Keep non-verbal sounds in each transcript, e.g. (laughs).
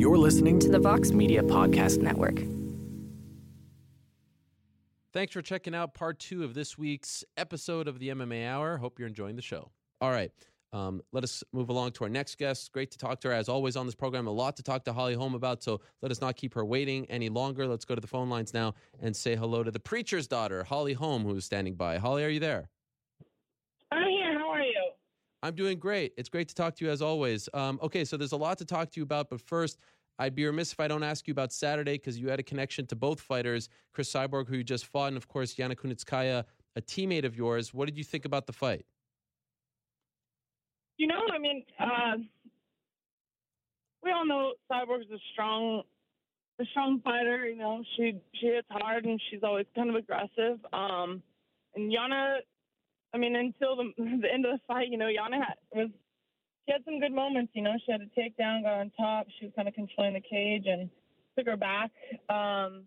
You're listening to the Vox Media Podcast Network. Thanks for checking out part two of this week's episode of the MMA Hour. Hope you're enjoying the show. All right. Um, let us move along to our next guest. Great to talk to her. As always on this program, a lot to talk to Holly Holm about. So let us not keep her waiting any longer. Let's go to the phone lines now and say hello to the preacher's daughter, Holly Holm, who is standing by. Holly, are you there? I'm here. How are you? I'm doing great. It's great to talk to you as always. Um, okay, so there's a lot to talk to you about, but first, I'd be remiss if I don't ask you about Saturday because you had a connection to both fighters, Cris Cyborg, who you just fought, and of course, Yana Kunitskaya, a teammate of yours. What did you think about the fight? You know, I mean, uh, we all know Cyborg's a strong, a strong fighter. You know, she she hits hard and she's always kind of aggressive. Um, and Yana, I mean, until the (laughs) the end of the fight, you know, Yana had, was she had some good moments. You know, she had a takedown, got on top. She was kind of controlling the cage and took her back. Um,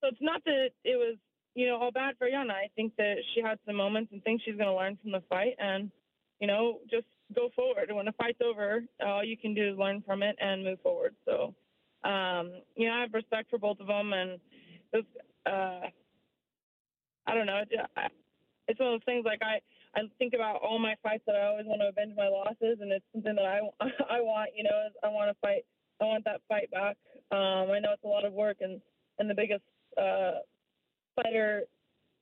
so it's not that it was you know all bad for Yana. I think that she had some moments and things she's going to learn from the fight and you know just go forward. When the fight's over, all you can do is learn from it and move forward. So, um, you know, I have respect for both of them, and it's, uh, I don't know. It's one of those things like I, I think about all my fights that I always want to avenge my losses, and it's something that I, (laughs) I want. You know, I want to fight. I want that fight back. Um, I know it's a lot of work, and and the biggest uh, fighter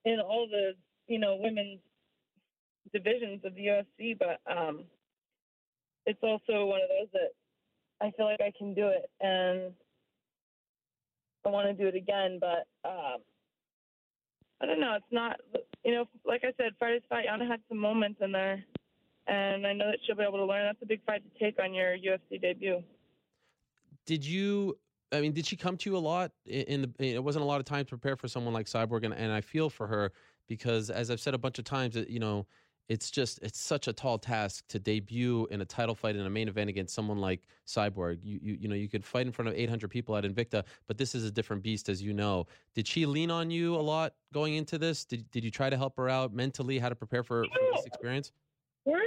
in all the you know women's divisions of the UFC, but um, it's also one of those that I feel like I can do it, and I want to do it again. But um, I don't know. It's not, you know, like I said, Friday's fight. Yana had some moments in there, and I know that she'll be able to learn. That's a big fight to take on your UFC debut. Did you? I mean, did she come to you a lot? In the, it wasn't a lot of time to prepare for someone like Cyborg, and, and I feel for her because, as I've said a bunch of times, you know it's just it's such a tall task to debut in a title fight in a main event against someone like Cyborg. You you you know you could fight in front of 800 people at Invicta, but this is a different beast, as you know. Did she lean on you a lot going into this? Did did you try to help her out mentally, how to prepare for, for this experience? We're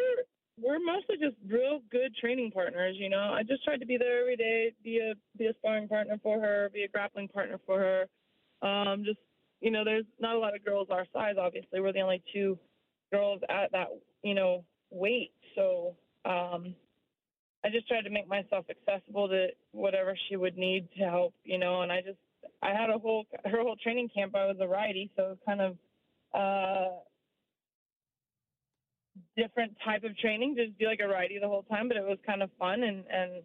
we're mostly just real good training partners. You know, I just tried to be there every day, be a be a sparring partner for her, be a grappling partner for her. Um, just you know, there's not a lot of girls our size. Obviously, we're the only two girls at that you know weight. So um, I just tried to make myself accessible to whatever she would need to help, you know. And I just I had a whole her whole training camp. I was a righty, so kind of uh, different type of training. Just be like a righty the whole time, but it was kind of fun and and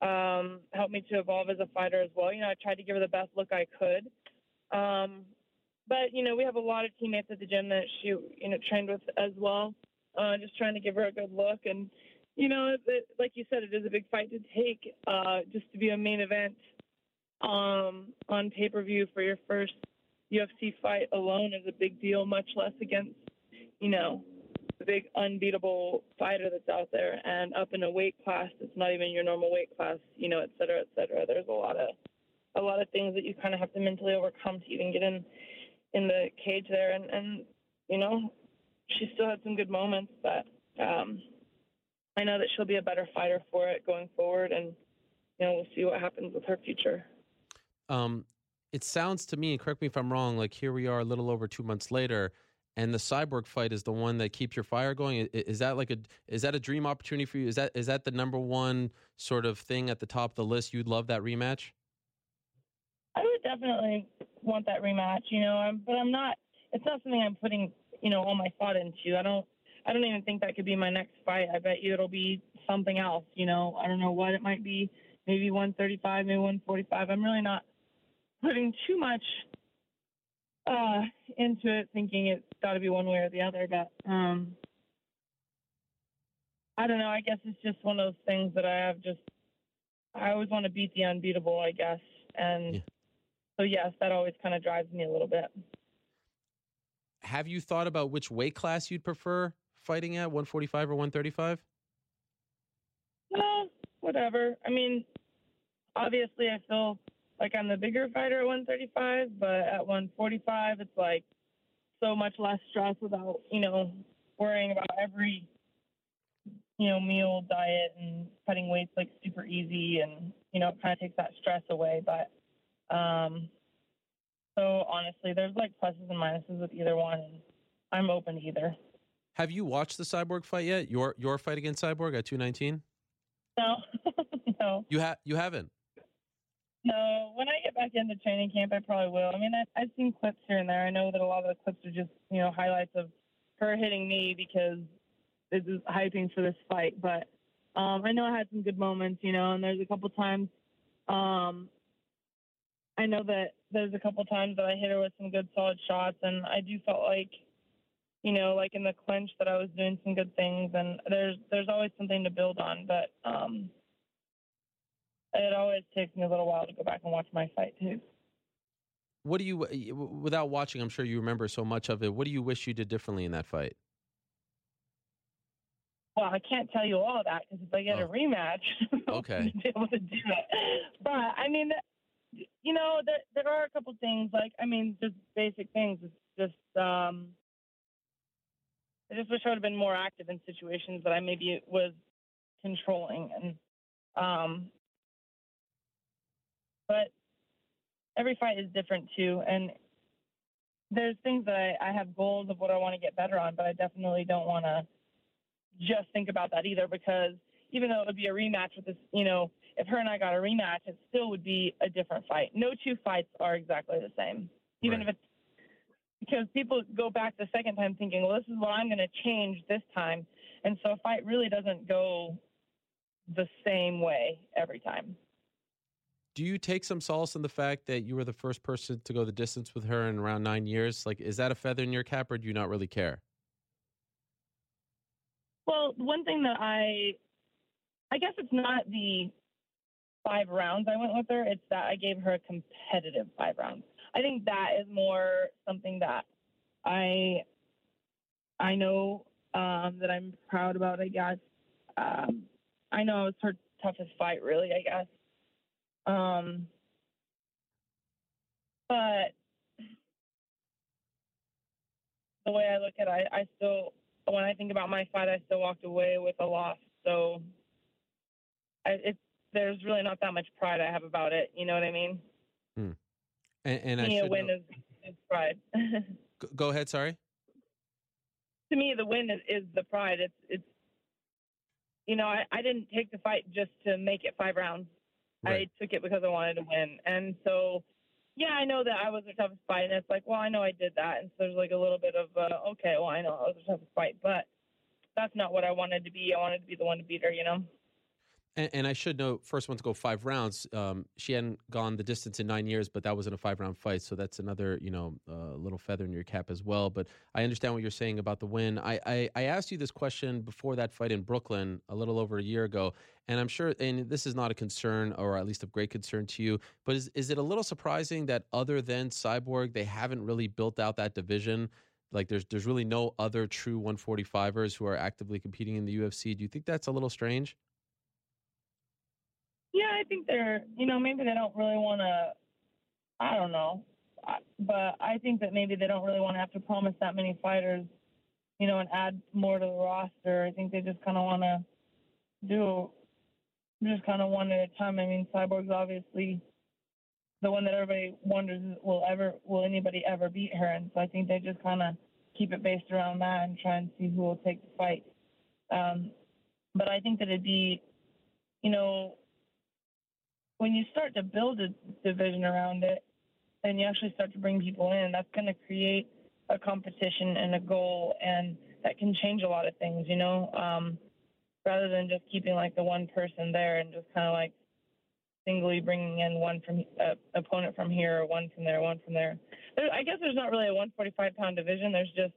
um, helped me to evolve as a fighter as well. You know, I tried to give her the best look I could. Um, but you know, we have a lot of teammates at the gym that she you know trained with as well. Uh, just trying to give her a good look, and you know, it, like you said, it is a big fight to take. Uh, just to be a main event um, on pay per view for your first UFC fight alone is a big deal. Much less against you know the big unbeatable fighter that's out there, and up in a weight class that's not even your normal weight class. You know, et cetera, et cetera. There's a lot of a lot of things that you kind of have to mentally overcome to even get in in the cage there, and and you know, she still had some good moments, but um, I know that she'll be a better fighter for it going forward, and you know, we'll see what happens with her future. Um, it sounds to me, and correct me if I'm wrong, like here we are a little over two months later, and the cyborg fight is the one that keeps your fire going. Is that like a is that a dream opportunity for you? Is that is that the number one sort of thing at the top of the list? You'd love that rematch. Definitely want that rematch, you know. I'm, but I'm not. It's not something I'm putting, you know, all my thought into. I don't. I don't even think that could be my next fight. I bet you it'll be something else. You know, I don't know what it might be. Maybe 135, maybe 145. I'm really not putting too much uh, into it, thinking it's got to be one way or the other. But um, I don't know. I guess it's just one of those things that I have. Just I always want to beat the unbeatable. I guess, and. Yeah so yes, that always kind of drives me a little bit. Have you thought about which weight class you'd prefer fighting at, 145 or 135? No, whatever. I mean, obviously, I feel like I'm the bigger fighter at 135, but at 145, it's like so much less stress without, you know, worrying about every you know, meal diet and cutting weight's like super easy and, you know, it kind of takes that stress away. But, um, so honestly, there's like pluses and minuses with either one. And I'm open to either. Have you watched the Cyborg fight yet? Your your fight against Cyborg at 219? No, (laughs) no. You have you haven't. No, when I get back into training camp, I probably will. I mean, I, I've seen clips here and there. I know that a lot of the clips are just, you know, highlights of her hitting me because this is hyping for this fight. But um, I know I had some good moments, you know, and there's a couple times. Um, I know that there's a couple times that I hit her with some good solid shots, and I do felt like, you know, like in the clinch that I was doing some good things, and there's there's always something to build on. But um, it always takes me a little while to go back and watch my fight too. What do you without watching, I'm sure you remember so much of it. What do you wish you did differently in that fight? Well, I can't tell you all of that because if I get Oh. a rematch, (laughs) Okay. Be able to do it. But I mean, you know, there there are a couple things like I mean, just basic things. It's just um, I just wish I would have been more active in situations that I maybe was controlling and um, but every fight is different too, and there's things that I, I have goals of what I want to get better on, but I definitely don't want to just think about that either because even though it would be a rematch with this, you know, if her and I got a rematch, it still would be a different fight. No two fights are exactly the same, even Right. if it's because people go back the second time thinking, well, this is what I'm going to change this time, and so a fight really doesn't go the same way every time. Do you take some solace in the fact that you were the first person to go the distance with her in around nine years? Like, is that a feather in your cap, or do you not really care? Well, one thing that I, I guess it's not the five rounds I went with her. It's that I gave her a competitive five rounds. I think that is more something that I, I know um, that I'm proud about. I guess um, I know it was her toughest fight, really. I guess, um, but the way I look at it, I, I still when I think about my fight, I still walked away with a loss. So I, it's there's really not that much pride I have about it. You know what I mean? And, and I to me, a should win know- is, is pride. (laughs) Go- go ahead. Sorry. to me, the win is, is the pride. It's it's you know I, I didn't take the fight just to make it five rounds. Right. I took it because I wanted to win, and so. Yeah, I know that I was the toughest fight, and it's like, well, I know I did that, and so there's like a little bit of, uh, okay, well, I know I was the toughest fight, but that's not what I wanted to be. I wanted to be the one to beat her, you know. And, and I should know, first one to go five rounds. Um, she hadn't gone the distance in nine years, but that wasn't a five round fight, so that's another, you know, uh, little feather in your cap as well. But I understand what you're saying about the win. I, I I asked you this question before that fight in Brooklyn a little over a year ago, and I'm sure, and this is not a concern, or at least of great concern to you. But is is it a little surprising that other than Cyborg, they haven't really built out that division? Like there's there's really no other true 145ers who are actively competing in the UFC. Do you think that's a little strange? Yeah, I think they're, you know, maybe they don't really want to, I don't know, but I think that maybe they don't really want to have to promise that many fighters, you know, and add more to the roster. I think they just kind of want to do just kind of one at a time. I mean, Cyborg's obviously the one that everybody wonders will ever, will anybody ever beat her? And so I think they just kind of keep it based around that and try and see who will take the fight. Um, but I think that it'd be, you know, when you start to build a division around it and you actually start to bring people in, that's going to create a competition and a goal, and that can change a lot of things, you know, um, rather than just keeping like the one person there and just kind of like singly bringing in one from uh, opponent from here, or one from there, one from there. there. I guess there's not really a 145 pound division. There's just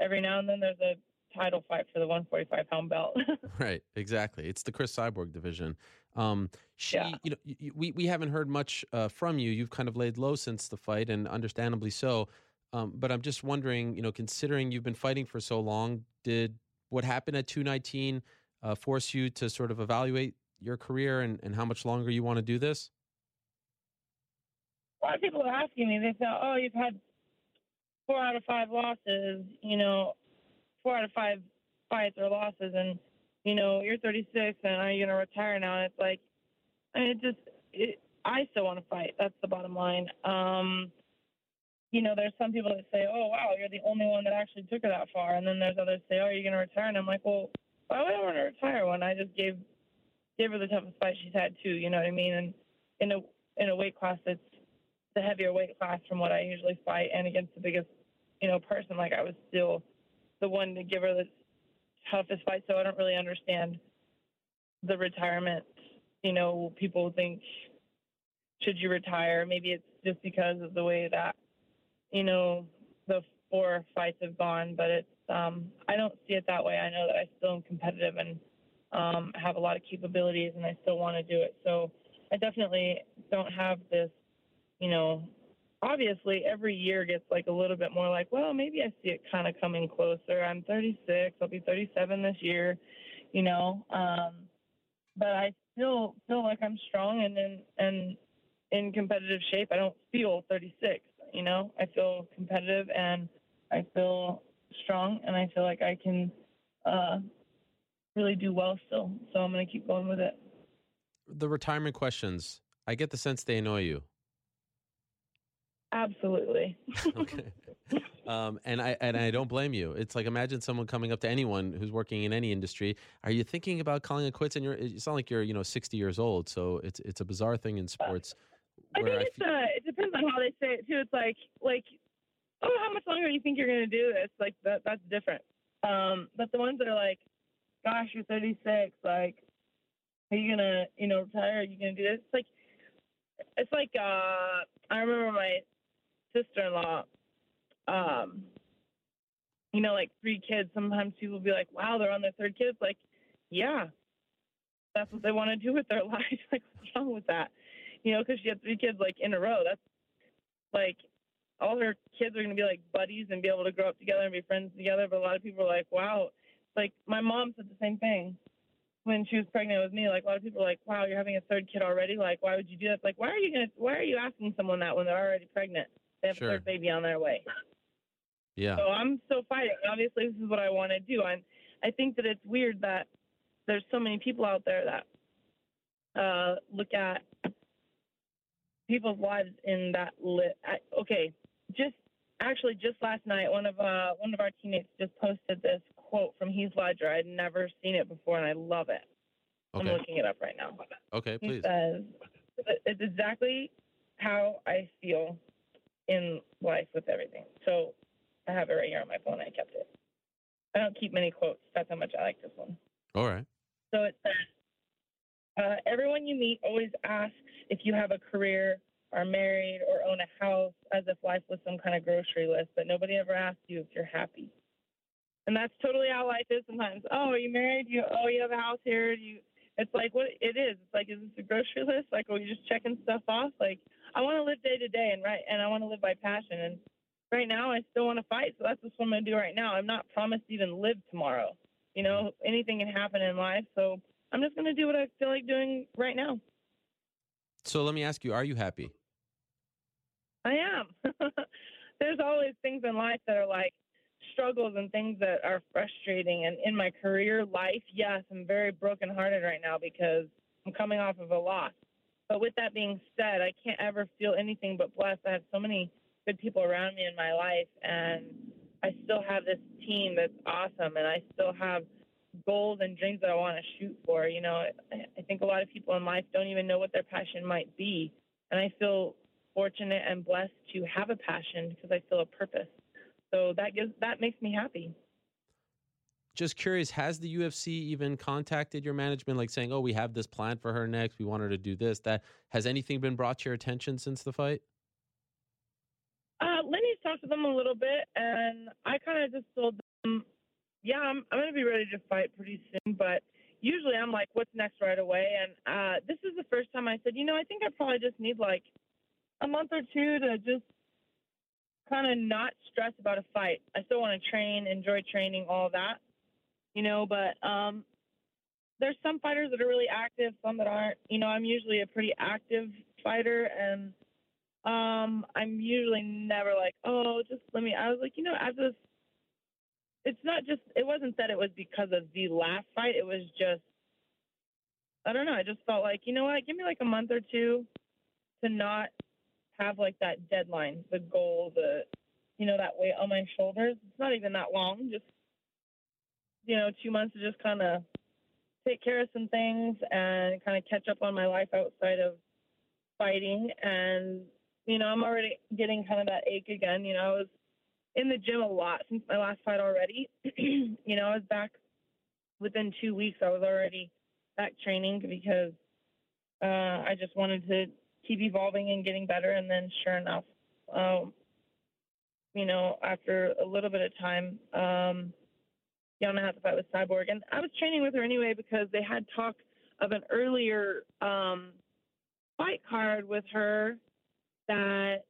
every now and then there's a title fight for the 145 pound belt. (laughs) Right, exactly. It's the Cris Cyborg division. Um, she, Yeah. you know, we we haven't heard much uh, from you. You've kind of laid low since the fight, and understandably so. Um, but I'm just wondering, you know, considering you've been fighting for so long, did what happened at 219 uh, force you to sort of evaluate your career and, and how much longer you want to do this? a lot of people are asking me, they say, oh, you've had four out of five losses, you know, four out of five fights or losses. And you know, you're 36 and are you going to retire now? And it's like, it just, it, I still want to fight. That's the bottom line. Um, you know, there's some people that say, oh, wow, you're the only one that actually took her that far. And then there's others say, oh, you're going to retire. And I'm like, well, why would I want to retire when I just gave gave her the toughest fight she's had too? You know what I mean? And in a in a weight class that's the heavier weight class from what I usually fight, and against the biggest, you know, person, like I was still the one to give her the toughest fight. So I don't really understand the retirement. You know, people think should you retire? Maybe it's just because of the way that you know the four fights have gone, but it's um, I don't see it that way. I know that I still am competitive and um, have a lot of capabilities, and I still want to do it. So I definitely don't have this, you know. Obviously, every year gets like a little bit more like, well, maybe I see it kind of coming closer. I'm 36. I'll be 37 this year, you know. Um, but I still feel like I'm strong and in and in competitive shape. I don't feel 36. You know, I feel competitive and I feel strong, and I feel like I can uh, really do well still. So I'm going to keep going with it. The retirement questions. I get the sense they annoy you. Absolutely. (laughs) (laughs) okay. Um, and I and I don't blame you. It's like imagine someone coming up to anyone who's working in any industry. Are you thinking about calling it quits? And you're it's not like you're you know 60 years old, so it's it's a bizarre thing in sports. I think it's, uh, it depends on how they say it too. It's like like oh, how much longer do you think you're going to do this? Like that, that's different. Um, but the ones that are like, gosh, you're 36, like, are you gonna, you know, retire? Are you gonna do this? It's like, it's like, uh, I remember my sister-in-law, um, you know, like three kids. Sometimes people will be like, wow, they're on their third kid. It's like, yeah, that's what they want to do with their (laughs) life. like, what's wrong with that? You know, because she had three kids like in a row. That's like all her kids are going to be like buddies and be able to grow up together and be friends together. But a lot of people are like, wow, like my mom said the same thing when she was pregnant with me. Like a lot of people are like, wow, you're having a third kid already. Like, why would you do that? Like, why are you to, why are you asking someone that when they're already pregnant? They have Sure. a third baby on their way. Yeah. So I'm still fighting. Obviously, this is what I want to do. And I think that it's weird that there's so many people out there that uh, look at people's lives in that lit. I, okay, just actually just last night, one of uh, one of our teammates just posted this quote from Heath Ledger. I'd never seen it before, and I love it. Okay. I'm looking it up right now. Okay. He Please. says, "It's exactly how I feel in life with everything." So I have it right here on my phone. I kept it. I don't keep many quotes. That's how much I like this one. All right. So it says, uh, everyone you meet always asks if you have a career, are married, or own a house, as if life was some kind of grocery list, but nobody ever asks you if you're happy. And that's totally how life is sometimes. Oh, are you married? You oh, you have a house here? Do you? It's like what it is. It's like is this a grocery list? Like, are you just checking stuff off? Like, I want to live day to day, and right, and I want to live by passion. And right now, I still want to fight, so that's what I'm going to do right now. I'm not promised to even live tomorrow. You know, anything can happen in life, so I'm just going to do what I feel like doing right now. So let me ask you: Are you happy? I am. (laughs) There's always things in life that are like struggles and things that are frustrating. And in my career life, yes, I'm very brokenhearted right now because I'm coming off of a loss. But with that being said, I can't ever feel anything but blessed. I have so many good people around me in my life, and I still have this team that's awesome, and I still have goals and dreams that I want to shoot for. You know, I think a lot of people in life don't even know what their passion might be, and I feel fortunate and blessed to have a passion because I feel a purpose. So that gives that makes me happy. Just curious, has the UFC even contacted your management, like saying, "Oh, we have this plan for her next. We want her to do this." That has anything been brought to your attention since the fight? Uh, Lenny's talked to them a little bit, and I kind of just told them, "Yeah, I'm I'm gonna be ready to fight pretty soon." But usually, I'm like, "What's next right away?" And uh, this is the first time I said, "You know, I think I probably just need like a month or two to just kind of not stress about a fight. I still want to train, enjoy training, all that, you know. But um, there's some fighters that are really active, some that aren't. You know, I'm usually a pretty active fighter, and um, I'm usually never like, oh, just let me. I was like, you know, after this it's not just it wasn't that it was because of the last fight. It was just I don't know. I just felt like you know what, give me like a month or two to not have like that deadline, the goal, the you know that weight on my shoulders. It's not even that long. Just you know, two months to just kind of take care of some things and kind of catch up on my life outside of fighting. And you know, I'm already getting kind of that ache again. You know, I was in the gym a lot since my last fight already. (clears throat) you know, I was back within two weeks. I was already back training because uh, I just wanted to keep evolving and getting better. And then, sure enough, um, you know, after a little bit of time, um, Yana had to fight with Cyborg, and I was training with her anyway because they had talk of an earlier um, fight card with her that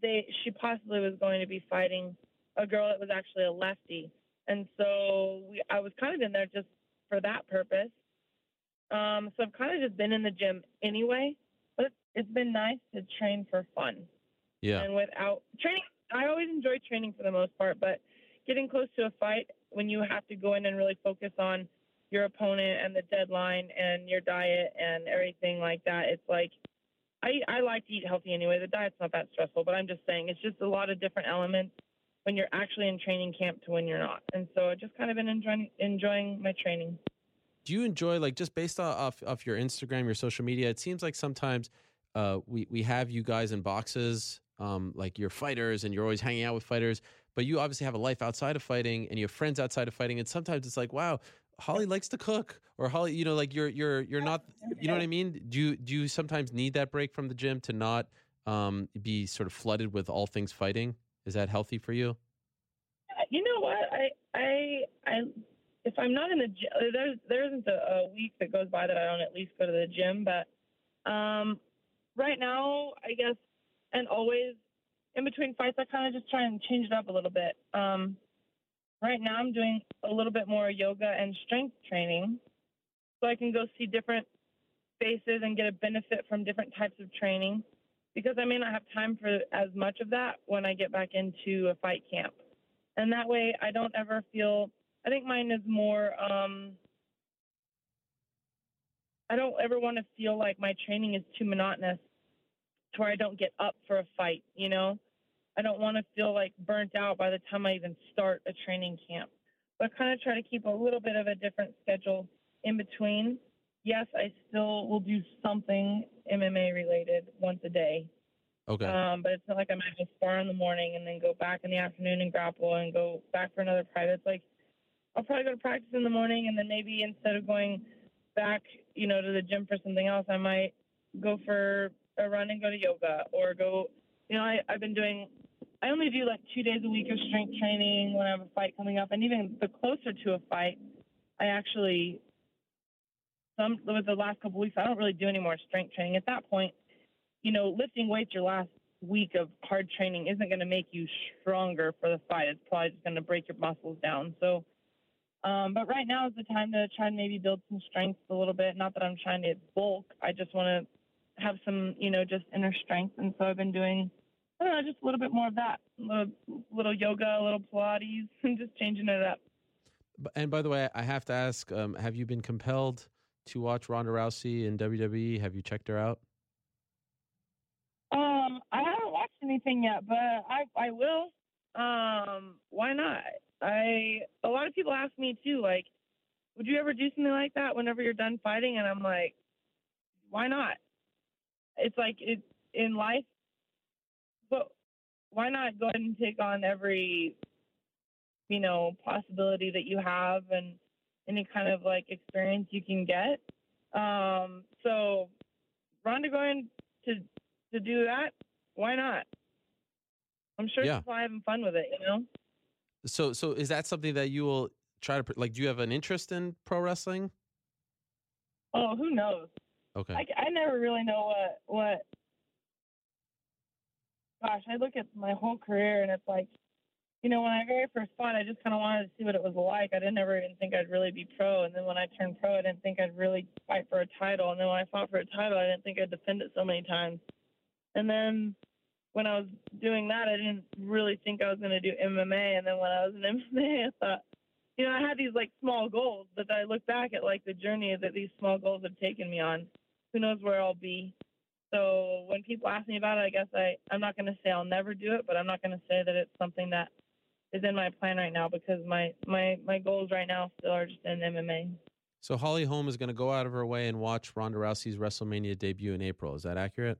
they she possibly was going to be fighting a girl that was actually a lefty, and so we, I was kind of in there just for that purpose. Um, so I've kind of just been in the gym anyway, but it's been nice to train for fun. Yeah. And without training, I always enjoy training for the most part, but getting close to a fight when you have to go in and really focus on your opponent and the deadline and your diet and everything like that, it's like I, I like to eat healthy anyway. The diet's not that stressful, but I'm just saying it's just a lot of different elements when you're actually in training camp to when you're not. And so I just kind of been enjoying enjoying my training. Do you enjoy like just based off off your Instagram, your social media? It seems like sometimes uh, we we have you guys in boxes, um, like you're fighters, and you're always hanging out with fighters. But you obviously have a life outside of fighting, and you have friends outside of fighting. And sometimes it's like, wow, Holly likes to cook, or Holly, you know, like you're you're you're not, you know what I mean? Do you do you sometimes need that break from the gym to not um, be sort of flooded with all things fighting? Is that healthy for you? You know what? I I I if I'm not in the gym, there's there isn't a, a week that goes by that I don't at least go to the gym. But um, right now, I guess, and always in between fights, I kind of just try and change it up a little bit. Um, right now, I'm doing a little bit more yoga and strength training, so I can go see different faces and get a benefit from different types of training. Because I may not have time for as much of that when I get back into a fight camp, and that way I don't ever feel I think mine is more. Um, I don't ever want to feel like my training is too monotonous to where I don't get up for a fight. You know, I don't want to feel like burnt out by the time I even start a training camp. But kind of try to keep a little bit of a different schedule in between. Yes, I still will do something MMA related once a day. Okay. Um, but it's not like I might just spar in the morning and then go back in the afternoon and grapple and go back for another private. It's like I'll probably go to practice in the morning, and then maybe instead of going back, you know, to the gym for something else, I might go for a run and go to yoga, or go. You know, I, I've been doing. I only do like two days a week of strength training when I have a fight coming up, and even the closer to a fight, I actually. Some with the last couple weeks, I don't really do any more strength training. At that point, you know, lifting weights your last week of hard training isn't going to make you stronger for the fight. It's probably just going to break your muscles down. So um, but right now is the time to try and maybe build some strength a little bit. Not that I'm trying to bulk. I just want to have some, you know, just inner strength. And so I've been doing, I don't know, just a little bit more of that. A little, little yoga, a little Pilates, (laughs) and just changing it up. And by the way, I have to ask: um, Have you been compelled to watch Ronda Rousey in WWE? Have you checked her out? Um, I haven't watched anything yet, but I I will. Um, why not? I a lot of people ask me too, like, would you ever do something like that whenever you're done fighting? And I'm like, why not? It's like it in life, but why not go ahead and take on every, you know, possibility that you have and any kind of like experience you can get. Um, so Ronda going to to do that, why not? I'm sure Yeah. she's probably having fun with it, you know. So, so is that something that you will try to like? Do you have an interest in pro wrestling? Oh, who knows? Okay. I, I never really know what what. Gosh, I look at my whole career and it's like, you know, when I very first fought, I just kind of wanted to see what it was like. I didn't ever even think I'd really be pro, and then when I turned pro, I didn't think I'd really fight for a title, and then when I fought for a title, I didn't think I'd defend it so many times, and then when I was doing that, I didn't really think I was going to do MMA, and then when I was in (laughs) MMA, I thought, you know, I had these like small goals, but I look back at like the journey that these small goals have taken me on. Who knows where I'll be? So when people ask me about it, I guess I I'm not going to say I'll never do it, but I'm not going to say that it's something that is in my plan right now because my my my goals right now still are just in MMA. So Holly Holm is going to go out of her way and watch Ronda Rousey's WrestleMania debut in April. Is that accurate?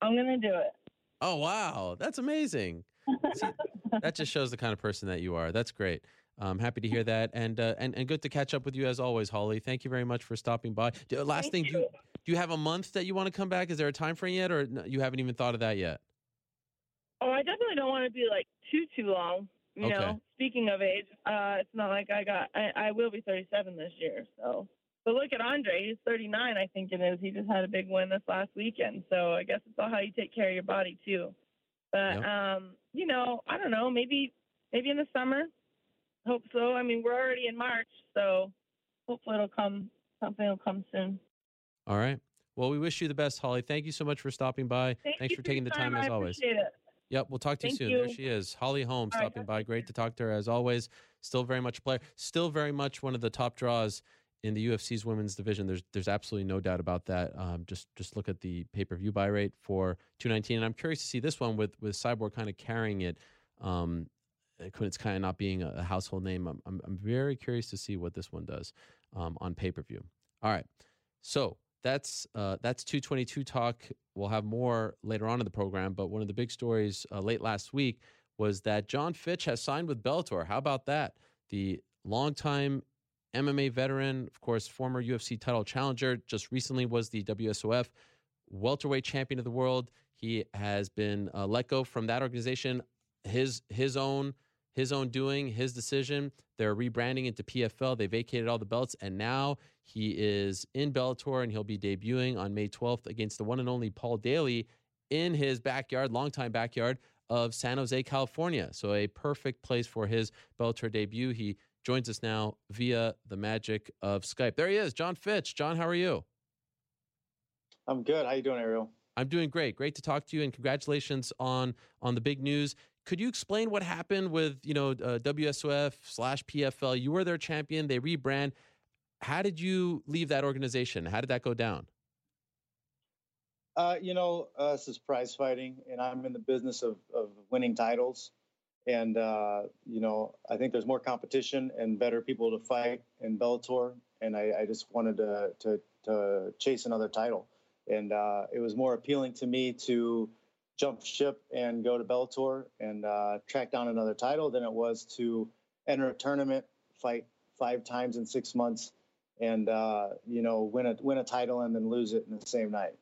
I'm going to do it. Oh wow, that's amazing. See, that just shows the kind of person that you are. That's great. I'm happy to hear that, and uh, and and good to catch up with you as always, Holly. Thank you very much for stopping by. Last Thank thing, you. do you, do you have a month that you want to come back? Is there a time frame yet, or you haven't even thought of that yet? Oh, I definitely don't want to be like too too long. You Okay. know, speaking of age, uh, it's not like I got. I, I will be 37 this year. So, but look at Andrei. He's 39, I think it is. He just had a big win this last weekend. So I guess it's all how you take care of your body too. But Yep. um, you know, I don't know. Maybe maybe in the summer. Hope so. I mean, we're already in March, so hopefully it'll come. Something will come soon. All right. Well, we wish you the best, Holly. Thank you so much for stopping by. Thank Thanks you for taking the time, I as always. it. Yep, we'll talk to you Thank soon. you. There she is, Holly Holmes, All right, stopping talk by. you Great to talk to her as always. Still very much a player. Still very much one of the top draws in the UFC's women's division. There's there's absolutely no doubt about that. Um, just just look at the pay per view buy rate for 219, and I'm curious to see this one with with Cyborg kind of carrying it. Um, it's kind of not being a household name. I'm, I'm, I'm very curious to see what this one does um, on pay per view. All right, so that's uh, that's 222 talk. We'll have more later on in the program, but one of the big stories uh, late last week was that John Fitch has signed with Bellator. How about that? The longtime MMA veteran, of course, former UFC title challenger, just recently was the WSOF welterweight champion of the world. He has been uh, let go from that organization. His his own his own doing, his decision. They're rebranding into PFL. They vacated all the belts, and now he is in Bellator, and he'll be debuting on May 12th against the one and only Paul Daley in his backyard, longtime backyard of San Jose, California. So a perfect place for his Bellator debut. He joins us now via the magic of Skype. There he is, John Fitch. John, how are you? I'm good. How you doing, Ariel? I'm doing great. Great to talk to you, and congratulations on on the big news. Could you explain what happened with you know uh, WSOF slash PFL? You were their champion. They rebrand. How did you leave that organization? How did that go down? Uh, you know, uh, this is prize fighting, and I'm in the business of, of winning titles. And uh, you know, I think there's more competition and better people to fight in Bellator. And I, I just wanted to, to to chase another title, and uh, it was more appealing to me to jump ship and go to Bellator and uh, track down another title than it was to enter a tournament, fight five times in six months, and uh, you know, win a win a title and then lose it in the same night.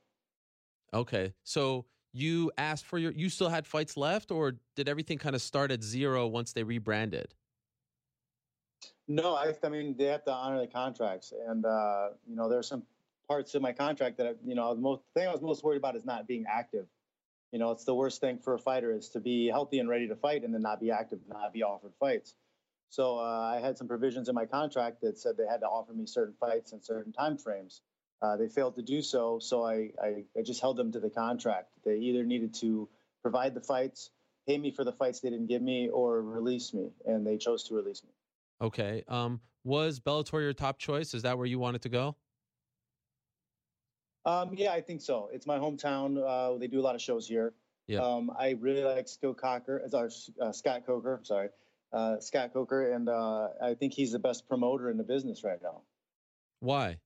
Okay, so you asked for your. You still had fights left, or did everything kind of start at zero once they rebranded? No, I, I mean they have to honor the contracts, and uh, you know there's some parts of my contract that you know the most thing I was most worried about is not being active. You know, it's the worst thing for a fighter is to be healthy and ready to fight and then not be active, not be offered fights. So uh, I had some provisions in my contract that said they had to offer me certain fights in certain time frames. Uh, they failed to do so, so I, I, I just held them to the contract. They either needed to provide the fights, pay me for the fights they didn't give me, or release me, and they chose to release me. Okay. Um, was Bellator your top choice? Is that where you wanted to go? Um, yeah, I think so. It's my hometown. Uh, they do a lot of shows here. Yeah. Um, I really like Scott Coker, as our uh, Scott Coker. Sorry, uh, Scott Coker, and uh, I think he's the best promoter in the business right now. Why?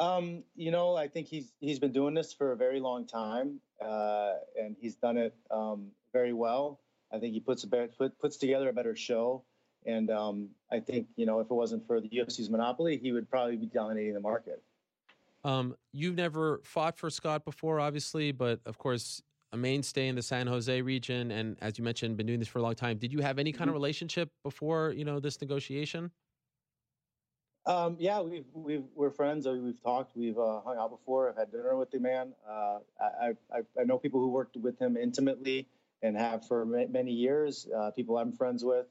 Um, you know, I think he's he's been doing this for a very long time, uh, and he's done it um, very well. I think he puts a better, put, puts together a better show, and um, I think you know if it wasn't for the UFC's monopoly, he would probably be dominating the market. Um, you've never fought for Scott before, obviously, but of course, a mainstay in the San Jose region, and as you mentioned, been doing this for a long time. Did you have any kind of relationship before you know this negotiation? Um, yeah, we've we've we're friends. We've talked. We've uh, hung out before. I've had dinner with the man. Uh, I, I I know people who worked with him intimately and have for ma- many years. Uh, people I'm friends with,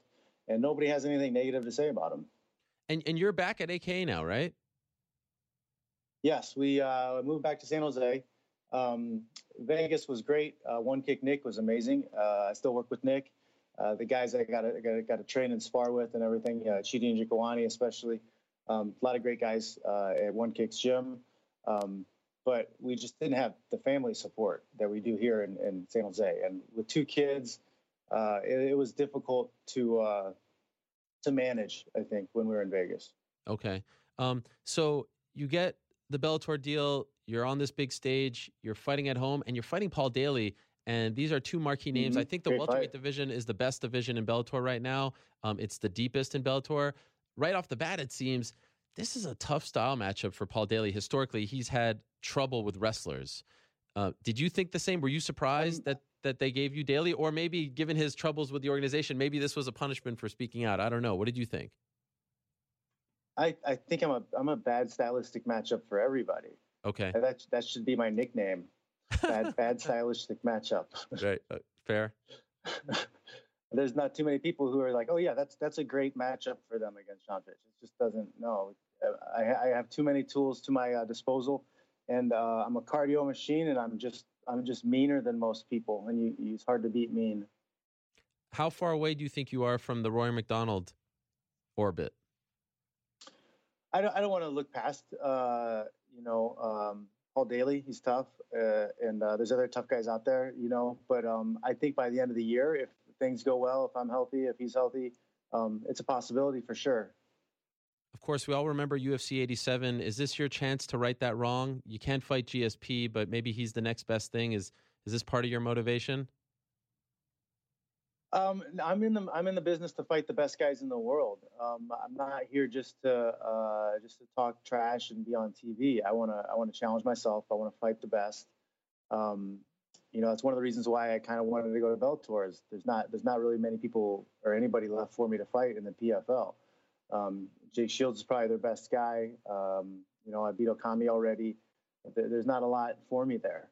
and nobody has anything negative to say about him. And and you're back at AK now, right? Yes, we uh, moved back to San Jose. Um, Vegas was great. Uh, One Kick Nick was amazing. Uh, I still work with Nick. uh, the guys I got to got, to train and spar with and everything. Uh, Chidi Njokuani, especially. Um, a lot of great guys uh, at One Kicks Gym. Um, but we just didn't have the family support that we do here in, in San Jose. And with two kids, uh, it, it, was difficult to to manage. I think when we were in Vegas. Okay, um, so you get the Bellator deal. You're on this big stage. You're fighting at home, and you're fighting Paul Daley. And these are two marquee names. Mhm. I think the Great welterweight fight. division is the best division in Bellator right now. Um, it's the deepest in Bellator. Right off the bat, it seems this is a tough style matchup for Paul Daley. Historically, he's had trouble with wrestlers. Uh, did you think the same? Were you surprised Um, that that they gave you Daley, or maybe given his troubles with the organization, maybe this was a punishment for speaking out? I don't know. What did you think? I, I think I'm a I'm a bad stylistic matchup for everybody. Okay, And that that should be my nickname. Bad (laughs) bad stylistic matchup. right, uh, fair. (laughs) There's not too many people who are like, oh yeah, that's that's a great matchup for them against John Fitch. It just doesn't. No, I, I have too many tools to my uh, disposal, and uh, I'm a cardio machine, and I'm just I'm just meaner than most people, and you, you it's hard to beat mean. How far away do you think you are from the Rory MacDonald orbit? I don't I don't want to look past uh, you know um, Paul Daley. He's tough, uh, and uh, there's other tough guys out there, you know. But um, I think by the end of the year, if things go well, if I'm healthy, if he's healthy, um, it's a possibility for sure. Of course, we all remember UFC 87. Is this your chance to right that wrong? You can't fight GSP, but maybe he's the next best thing. Is is this part of your motivation? Um, I'm in the I'm in the business to fight the best guys in the world. Um, I'm not here just to uh, just to talk trash and be on TV. I want to I want to challenge myself. I want to fight the best. Um, you know, that's one of the reasons why I kind of wanted to go to Bellator. Is there's not there's not really many people or anybody left for me to fight in the PFL. Um, Jake Shields is probably their best guy. Um, you know, I beat Okami already. There's not a lot for me there.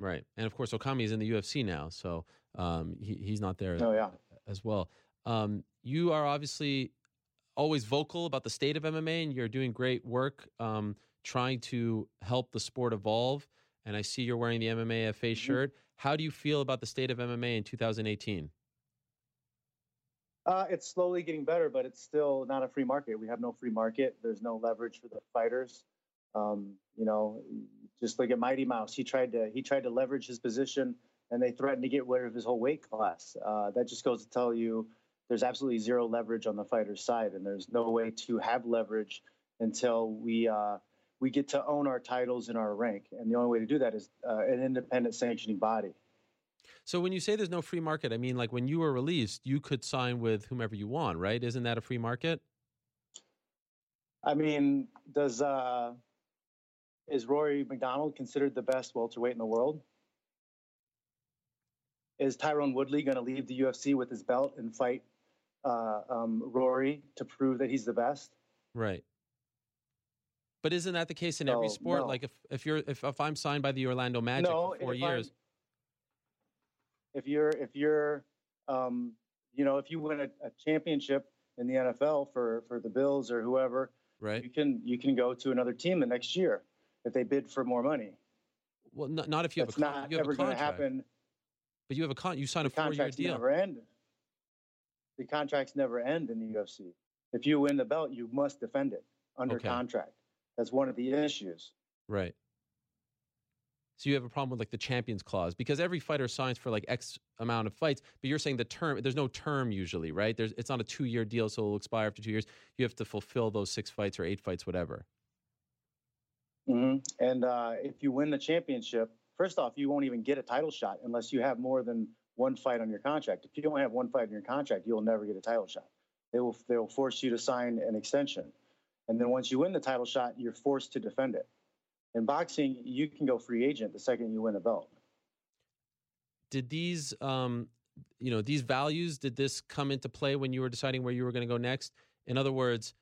Right, and of course, Okami is in the UFC now, so um, he, he's not there Oh yeah. as well. Um, you are obviously always vocal about the state of MMA, and you're doing great work um, trying to help the sport evolve. And I see you're wearing the MMA FA shirt. How do you feel about the state of MMA in 2018? Uh, it's slowly getting better, but it's still not a free market. We have no free market. There's no leverage for the fighters. Um, you know, just look at Mighty Mouse. He tried to he tried to leverage his position, and they threatened to get rid of his whole weight class. Uh, that just goes to tell you there's absolutely zero leverage on the fighter's side, and there's no way to have leverage until we uh, we get to own our titles and our rank. And the only way to do that is uh, an independent sanctioning body. So when you say there's no free market, I mean like when you were released, you could sign with whomever you want, right? Isn't that a free market? I mean, does uh, is Rory MacDonald considered the best welterweight in the world? Is Tyron Woodley going to leave the UFC with his belt and fight uh, um, Rory to prove that he's the best? Right. But isn't that the case in every sport? no. Like if, if you're if, if I'm signed by the Orlando Magic no, for four if I'm- years, If you're if you're um, you know if you win a, a championship in the NFL for for the Bills or whoever, right? you can you can go to another team the next year if they bid for more money. Well, not, not if you have That's a con- not you have ever going to happen. but you have a con. You sign a the four year contracts deal. never end. The contracts never end in the UFC. If you win the belt, you must defend it under Okay. contract. That's one of the issues. Right. So you have a problem with like the champions clause because every fighter signs for like X amount of fights, but you're saying the term there's no term usually, right? There's it's not a two year deal, so it'll expire after two years. You have to fulfill those six fights or eight fights, whatever. Hmm And uh, if you win the championship, first off, you won't even get a title shot unless you have more than one fight on your contract. If you don't have one fight in your contract, you'll never get a title shot. They will they will force you to sign an extension, and then once you win the title shot, you're forced to defend it. In boxing, you can go free agent the second you win a belt. Did these um you know, these values, did this come into play when you were deciding where you were going to go next? In other words,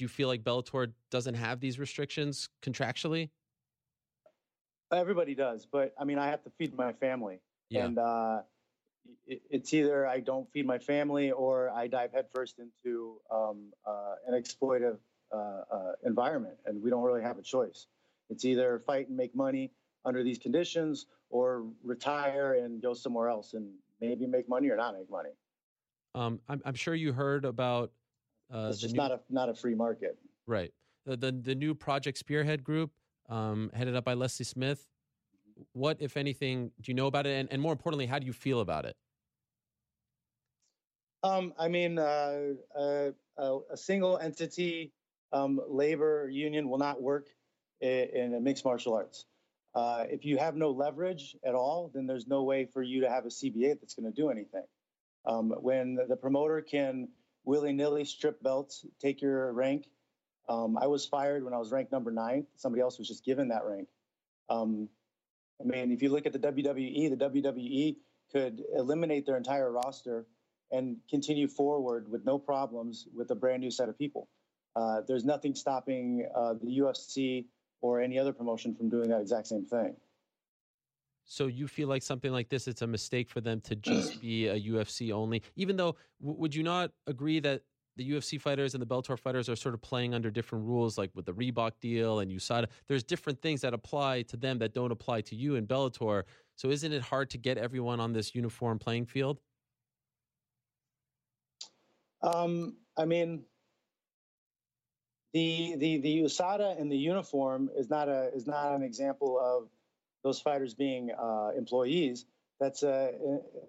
do you feel like Bellator doesn't have these restrictions contractually? Everybody does, but I mean, I have to feed my family. Yeah. And uh, it, it's either I don't feed my family or I dive headfirst into um, uh, an exploitive uh, uh, environment, and we don't really have a choice. It's either fight and make money under these conditions, or retire and go somewhere else and maybe make money or not make money. Um, I'm, I'm sure you heard about. Uh, it's just new, not a not a free market. right. The, the the new Project Spearhead group, um, headed up by Leslie Smith. What, if anything, do you know about it? And, and more importantly, how do you feel about it? Um, I mean, uh, uh, uh, a single entity um, labor union will not work in, in mixed martial arts. Uh, if you have no leverage at all, then there's no way for you to have a CBA that's going to do anything. Um, when the promoter can willy nilly strip belts, take your rank. Um, I was fired when I was ranked number nine. Somebody else was just given that rank. Um, I mean, if you look at the WWE, the WWE could eliminate their entire roster and continue forward with no problems with a brand new set of people. Uh, there's nothing stopping uh, the UFC or any other promotion from doing that exact same thing. So you feel like something like this, it's a mistake for them to just (clears throat) be a UFC only, even though w- would you not agree that the UFC fighters and the Bellator fighters are sort of playing under different rules, like with the Reebok deal and USADA. There's different things that apply to them that don't apply to you in Bellator. So isn't it hard to get everyone on this uniform playing field? Um, I mean, the the the USADA and the uniform is not a is not an example of those fighters being uh, employees. That's a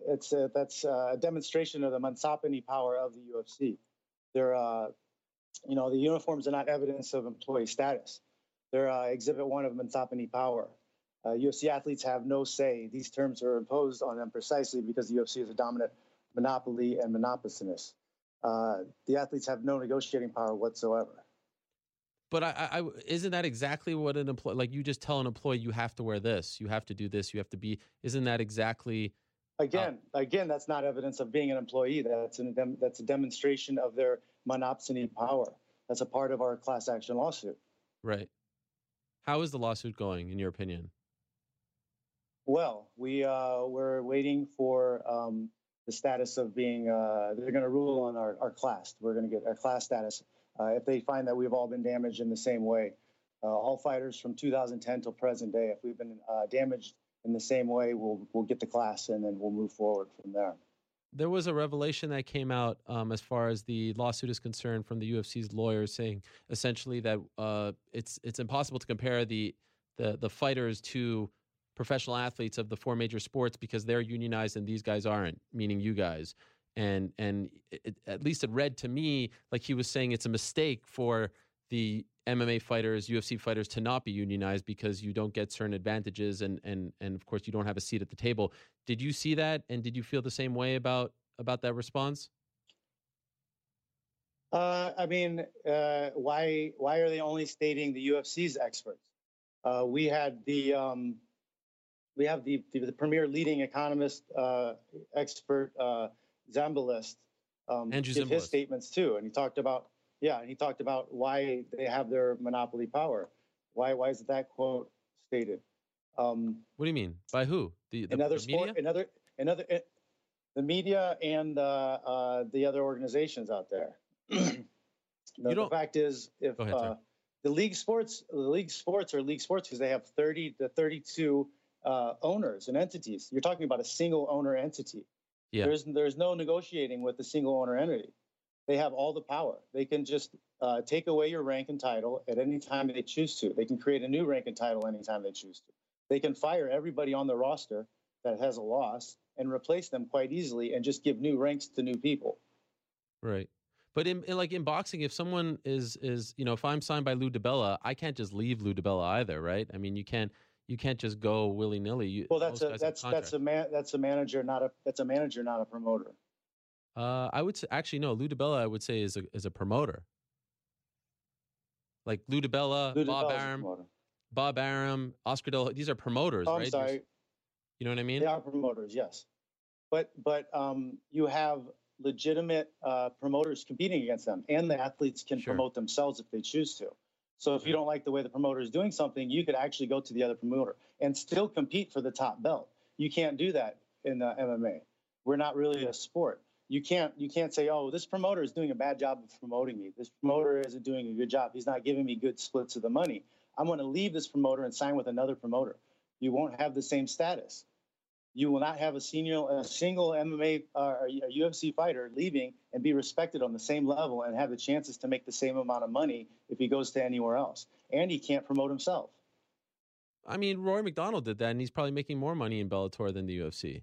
it's a, that's a demonstration of the monopsony power of the UFC. They're uh, you know the uniforms are not evidence of employee status. They're uh, exhibit one of monopsony power. Uh, UFC athletes have no say. These terms are imposed on them precisely because the UFC is a dominant monopoly and monopolist. Uh, the athletes have no negotiating power whatsoever. But I, I, isn't that exactly what an employee like? You just tell an employee you have to wear this, you have to do this, you have to be. Isn't that exactly? Again, uh, again, that's not evidence of being an employee. That's an that's a demonstration of their monopsony power. That's a part of our class action lawsuit. Right. How is the lawsuit going, in your opinion? Well, we uh, we're waiting for um, the status of being. Uh, they're going to rule on our, our class. We're going to get our class status uh, if they find that we've all been damaged in the same way. Uh, all fighters from 2010 till present day, if we've been uh, damaged in the same way, we'll we'll get the class and then we'll move forward from there. There was a revelation that came out um, as far as the lawsuit is concerned from the UFC's lawyers, saying essentially that uh, it's it's impossible to compare the the the fighters to professional athletes of the four major sports because they're unionized and these guys aren't, meaning you guys and and it, at least it read to me like he was saying it's a mistake for the MMA fighters, UFC fighters to not be unionized because you don't get certain advantages and and and of course you don't have a seat at the table. Did you see that and did you feel the same way about about that response? Uh, I mean, uh, why why are they only stating the UFC's experts? Uh, we had the um, we have the, the, the premier leading economist uh, expert Zimbalist um, Andrew give his statements too, and he talked about yeah, and he talked about why they have their monopoly power. Why why is that quote stated? Um, what do you mean by who? The, the another the sport, media? another another it, the media and uh, uh, the other organizations out there. (clears throat) the, the, fact is, if ahead, uh, the league sports, the league sports are league sports because they have thirty to thirty-two uh, owners and entities. You're talking about a single owner entity. Yeah. There's there's no negotiating with the single owner entity. They have all the power. They can just uh, take away your rank and title at any time they choose to. They can create a new rank and title anytime they choose to. They can fire everybody on the roster that has a loss and replace them quite easily and just give new ranks to new people. Right. But in, in, like in boxing, if someone is is you know if I'm signed by Lou DiBella, I can't just leave Lou DiBella either, right? I mean, you can't you can't just go willy nilly. Well, that's a that's that's a man that's a manager, not a that's a manager, not a promoter. Uh, I would say, actually no. Lou DiBella, I would say is a is a promoter. Like Lou DiBella, Lou Bob Arum, Bob Arum, Oscar Del. These are promoters, oh, right? I'm sorry. You know what I mean? They are promoters, yes. But but um, you have legitimate uh, promoters competing against them, and the athletes can sure. promote themselves if they choose to. So if you don't like the way the promoter is doing something, you could actually go to the other promoter and still compete for the top belt. You can't do that in uh, MMA. We're not really a sport. You can't you can't say, "Oh, this promoter is doing a bad job of promoting me. This promoter isn't doing a good job. He's not giving me good splits of the money. I'm going to leave this promoter and sign with another promoter." You won't have the same status. You will not have a senior, a single MMA uh, or UFC fighter leaving and be respected on the same level and have the chances to make the same amount of money if he goes to anywhere else. And he can't promote himself. I mean, Rory MacDonald did that, and he's probably making more money in Bellator than the UFC.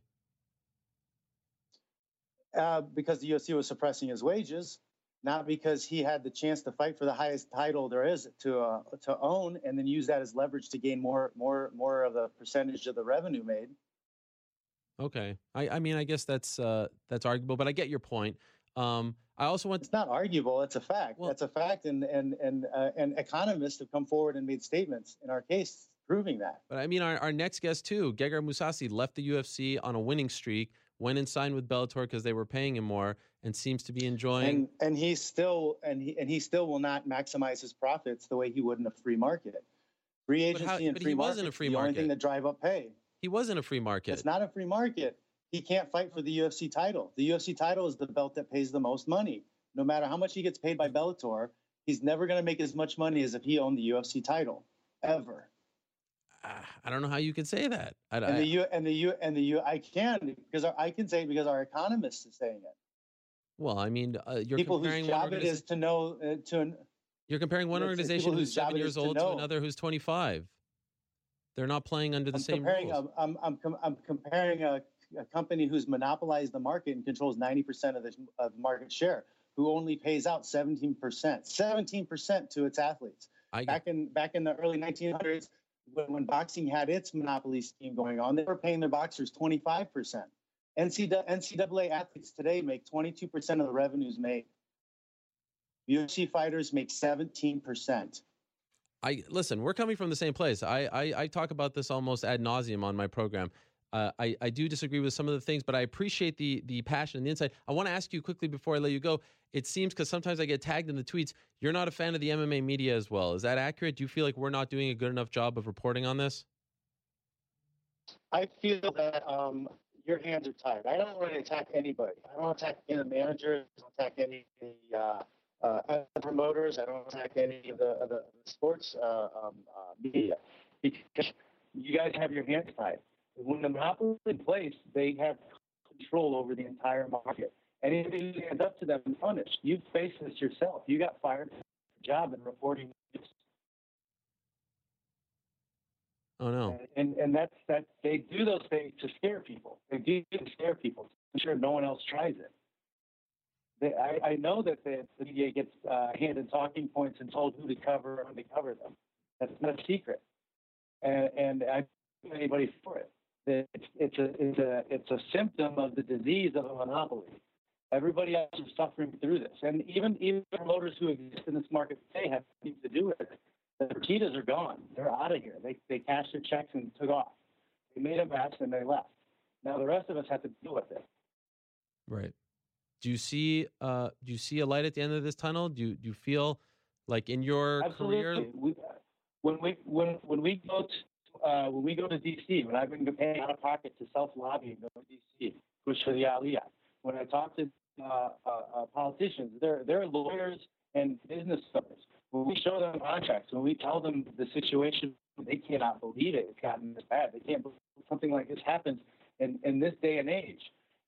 Uh, because the UFC was suppressing his wages, not because he had the chance to fight for the highest title there is to uh, to own, and then use that as leverage to gain more more more of the percentage of the revenue made. Okay, I, I mean, I guess that's uh, that's arguable, but I get your point. Um, I also want. It's not arguable; it's a fact. Well- That's a fact, and and and uh, and economists have come forward and made statements in our case proving that. But I mean, our, our next guest too, Gegard Mousasi, left the UFC on a winning streak, went and signed with Bellator because they were paying him more, and seems to be enjoying. And and he still and he and he still will not maximize his profits the way he would in a free market. Free But agency how- and but free he was market in a free the only thing that drive up pay. He wasn't a free market. It's not a free market. He can't fight for the UFC title. The UFC title is the belt that pays the most money. No matter how much he gets paid by Bellator, he's never going to make as much money as if he owned the UFC title, ever. Ah, I don't know how you could say that. I, And the U and the U and the U I can because our, I can say it because our economist is saying it. well, I mean, uh, you're people comparing whose job it organiza- to know uh, to an, You're comparing one organization who's seven years to old to another who's 25. They're not playing under the I'm same comparing rules. I'm, I'm, I'm comparing a, a company who's monopolized the market and controls 90% of the of market share, who only pays out 17%, 17% to its athletes. I get, Back in back in the early 1900s, when, when boxing had its monopoly scheme going on, they were paying their boxers 25%. NCAA, NCAA athletes today make 22% of the revenues made. UFC fighters make 17%. I listen. We're coming from the same place. I I, I talk about this almost ad nauseum on my program. Uh, I I do disagree with some of the things, but I appreciate the the passion and the insight. I want to ask you quickly before I let you go. It seems because sometimes I get tagged in the tweets. You're not a fan of the MMA media as well. Is that accurate? Do you feel like we're not doing a good enough job of reporting on this? I feel that um, your hands are tied. I don't want to attack anybody. I don't attack any managers. I don't attack any uh, uh, promoters. I don't attack any of the, of the sports uh, um, uh, media because you guys have your hands tied. When the monopoly is in place, they have control over the entire market. Anybody who stands up to them is punished. You face this yourself. You got fired from your job in reporting. Oh no. And and that's that they do those things to scare people. They do to scare people. I'm sure no one else tries it. They, I, I know that the, the media gets uh, handed talking points and told who to cover and when to cover them. That's not a secret. And and I don't blame anybody for it. It's it's a it's a it's a symptom of the disease of a monopoly. Everybody else is suffering through this, and even even promoters who exist in this market today have nothing to do with it. The Fertitas are gone. They're out of here. They they cashed their checks and took off. They made a mess and they left. Now the rest of us have to deal with it. Right. Do you see uh do you see a light at the end of this tunnel? Do you do you feel like in your career We, when we when when we go to uh, when we go to DC, when I've been paying out of pocket to self lobby and go to DC, push for the Ali Act. When I talk to uh, uh, uh, politicians, they're they're lawyers and business owners. When we show them contracts, when we tell them the situation, they cannot believe it. It's gotten this bad. They can't believe something like this happens in, in this day and age.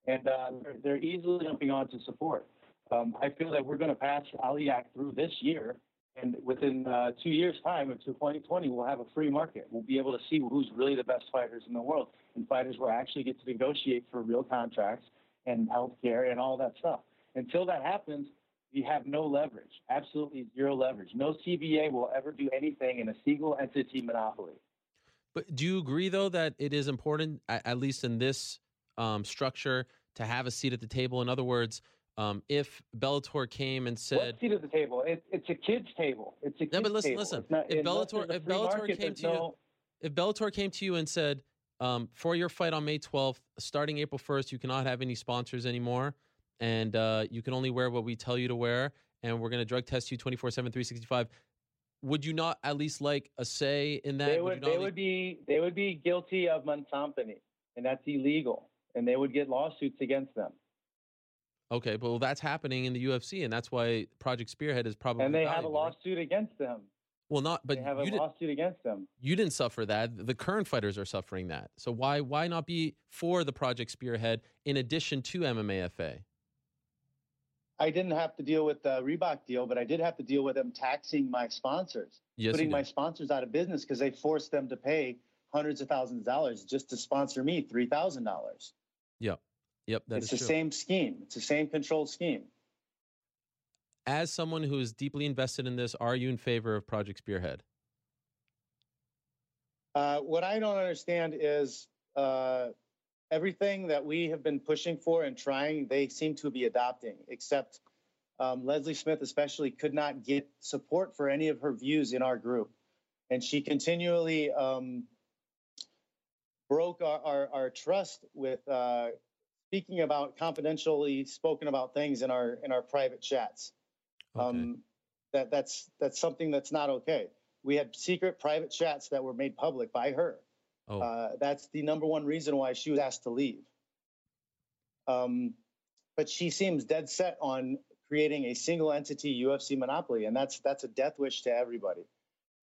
And uh, they're, easily jumping on to support. Um, I feel that we're going to pass Ali Act through this year, and within uh, two years' time, into 2020, we'll have a free market. We'll be able to see who's really the best fighters in the world, and fighters will actually get to negotiate for real contracts and health care and all that stuff. Until that happens, we have no leverage, absolutely zero leverage. No CBA will ever do anything in a single entity monopoly. But do you agree though that it is important, at least in this um, structure, to have a seat at the table? In other words, um, if Bellator came and said, what seat at the table? It, it's a kids' table. It's a kids' No, but listen, table. listen. Not- If Bellator- if Bellator market, came to you- no- if Bellator came to you and said, um, for your fight on May 12th, starting April 1st, you cannot have any sponsors anymore, and uh, you can only wear what we tell you to wear, and we're going to drug test you 24 7, 365. Would you not at least like a say in that? they you would they would be they would be guilty of monopsony, and that's illegal, and they would get lawsuits against them. Okay, but well, that's happening in the UFC, and that's why Project Spearhead is probably and they have a valuable, right? lawsuit against them. Well, not, but they have a you, did, lawsuit against them. you didn't suffer that. The current fighters are suffering that. So why why not be for the Project Spearhead in addition to MMAFA? I didn't have to deal with the Reebok deal, but I did have to deal with them taxing my sponsors, Yes, putting my sponsors out of business because they forced them to pay hundreds of thousands of dollars just to sponsor me three thousand dollars. Yep, that It's the true. same scheme. It's the same controlled scheme. As someone who is deeply invested in this, are you in favor of Project Spearhead? Uh, what I don't understand is uh, everything that we have been pushing for and trying, they seem to be adopting, except um, Leslie Smith, especially, could not get support for any of her views in our group. And she continually um, broke our, our, our trust with uh, speaking about confidentially spoken about things in our in our private chats. Okay. Um, that that's that's something that's not okay. We had secret private chats that were made public by her. oh, Uh, that's the number one reason why she was asked to leave. Um, but she seems dead set on creating a single entity UFC monopoly, and that's that's a death wish to everybody.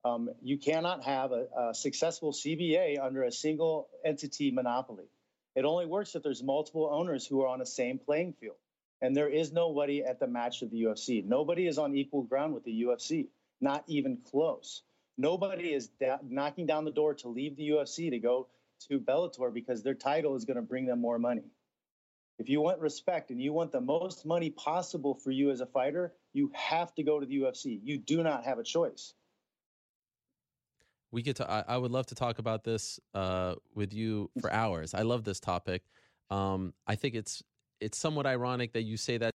Um, you cannot have a, a successful CBA under a single entity monopoly. It only works if there's multiple owners who are on the same playing field. And there is nobody at the match of the UFC. Nobody is on equal ground with the UFC, not even close. Nobody is da- knocking down the door to leave the UFC to go to Bellator because their title is going to bring them more money. If you want respect and you want the most money possible for you as a fighter, you have to go to the UFC. You do not have a choice. We get to. I, I would love to talk about this uh, with you for hours. I love this topic. Um, I think it's it's somewhat ironic that you say that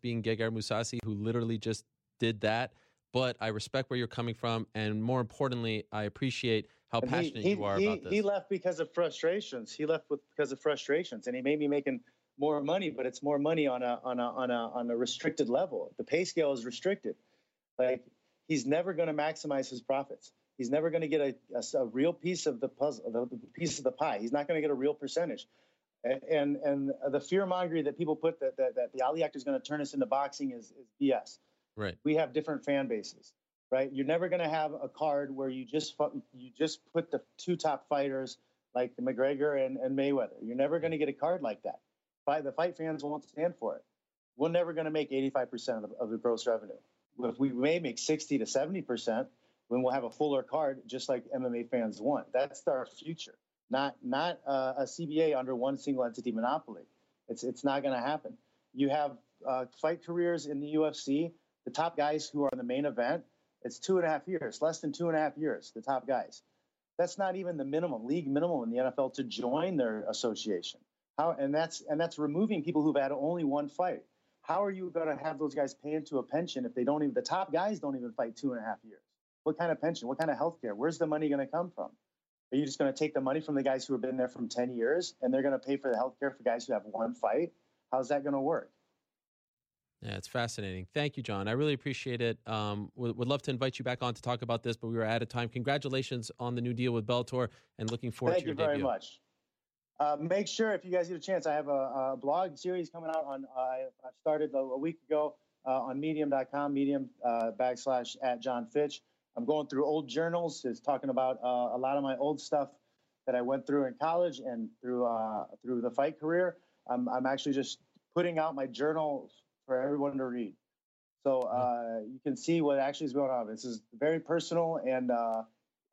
being Gegard Mousasi, who literally just did that. But I respect where you're coming from, and more importantly, I appreciate how And he- passionate he, you are he, about this. He left because of frustrations. He left with because of frustrations, and he may be making more money, but it's more money on a on a on a on a restricted level. The pay scale is restricted. Like he's never going to maximize his profits. He's never going to get a a real piece of the puzzle, the, the piece of the pie. He's not going to get a real percentage. A- And and the fear mongering that people put that that, that the Ali Act is going to turn us into boxing is, is BS right. we have different fan bases, right? You're never going to have a card where you just you just put the two top fighters like McGregor and, and Mayweather. You're never going to get a card like that. Fight, the fight fans won't stand for it. We're never going to make 85% of, of the gross revenue. If we may make 60 to 70%, then we'll have a fuller card, just like MMA fans want. That's our future, not not uh, a CBA under one single entity monopoly. It's it's not going to happen. You have uh, fight careers in the UFC the top guys who are in the main event, it's two and a half years, less than two and a half years, the top guys. That's not even the minimum, league minimum in the NFL to join their association. How and that's and that's removing people who've had only one fight. How are you going to have those guys pay into a pension if they don't even the top guys don't even fight two and a half years? What kind of pension? What kind of health care? Where's the money going to come from? Are you just going to take the money from the guys who have been there from 10 years and they're going to pay for the health care for guys who have one fight? How's that going to work? Yeah, it's fascinating. Thank you, John. I really appreciate it. Um, would, would love to invite you back on to talk about this, but we were out of time. Congratulations on the new deal with Bellator, and looking forward Thank to you your very debut. much. Uh, make sure if you guys get a chance, I have a, a blog series coming out on. Uh, I started a, a week ago uh, on Medium.com, Medium uh, backslash at John Fitch. I'm going through old journals. It's talking about uh, a lot of my old stuff that I went through in college and through uh, through the fight career. I'm, I'm actually just putting out my journal for everyone to read, so uh, you can see what actually is going on. This is very personal and uh,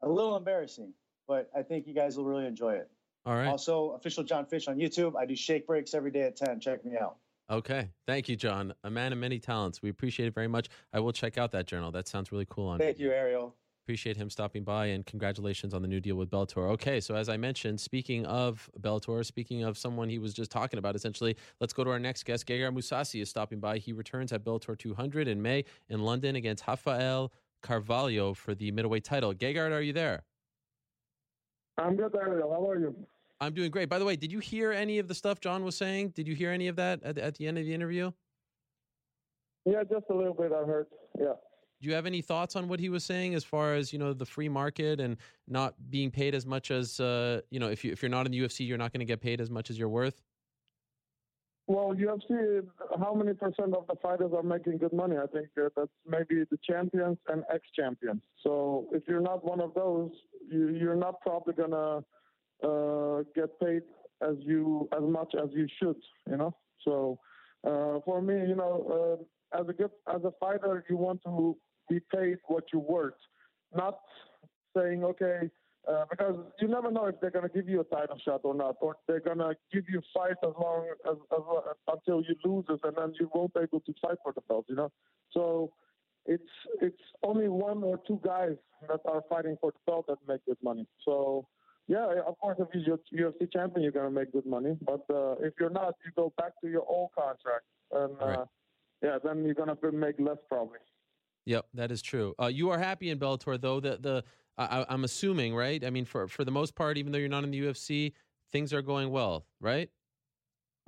a little embarrassing, but I think you guys will really enjoy it. All right. Also, official John Fitch on YouTube. I do shake breaks every day at 10. Check me out. Okay. Thank you, John. A man of many talents. We appreciate it very much. I will check out that journal. That sounds really cool. On Thank you, Ariel. Appreciate him stopping by and congratulations on the new deal with Bellator. Okay, so as I mentioned, speaking of Bellator, speaking of someone he was just talking about, essentially, let's go to our next guest. Gegard Mousasi is stopping by. He returns at Bellator 200 in May in London against Rafael Carvalho for the middleweight title. Gegard, are you there? I'm good, Ariel. How are you? I'm doing great. By the way, did you hear any of the stuff John was saying? Did you hear any of that at, at the end of the interview? Yeah, just a little bit. I heard. Yeah. Do you have any thoughts on what he was saying as far as you know the free market and not being paid as much as uh, you know if you if you're not in the UFC, you're not going to get paid as much as you're worth? Well, UFC, how many percent of the fighters are making good money? I think uh, that's maybe the champions and ex-champions. So if you're not one of those, you, you're not probably gonna uh, get paid as you as much as you should. You know. So uh, for me, you know, uh, as a good as a fighter, you want to be paid what you're worth, not saying okay uh, because you never know if they're going to give you a title shot or not, or they're going to give you fight as long as, as, until you lose it, and then you won't be able to fight for the belt. You know, so it's it's only one or two guys that are fighting for the belt that make good money. So yeah, of course, if you're UFC champion, you're going to make good money. But uh, if you're not, you go back to your old contract, and uh, yeah, then you're going to make less probably. Yep, that is true. Uh, you are happy in Bellator, though. The the I, am assuming, right? I mean, for for the most part, even though you're not in the UFC, things are going well, right?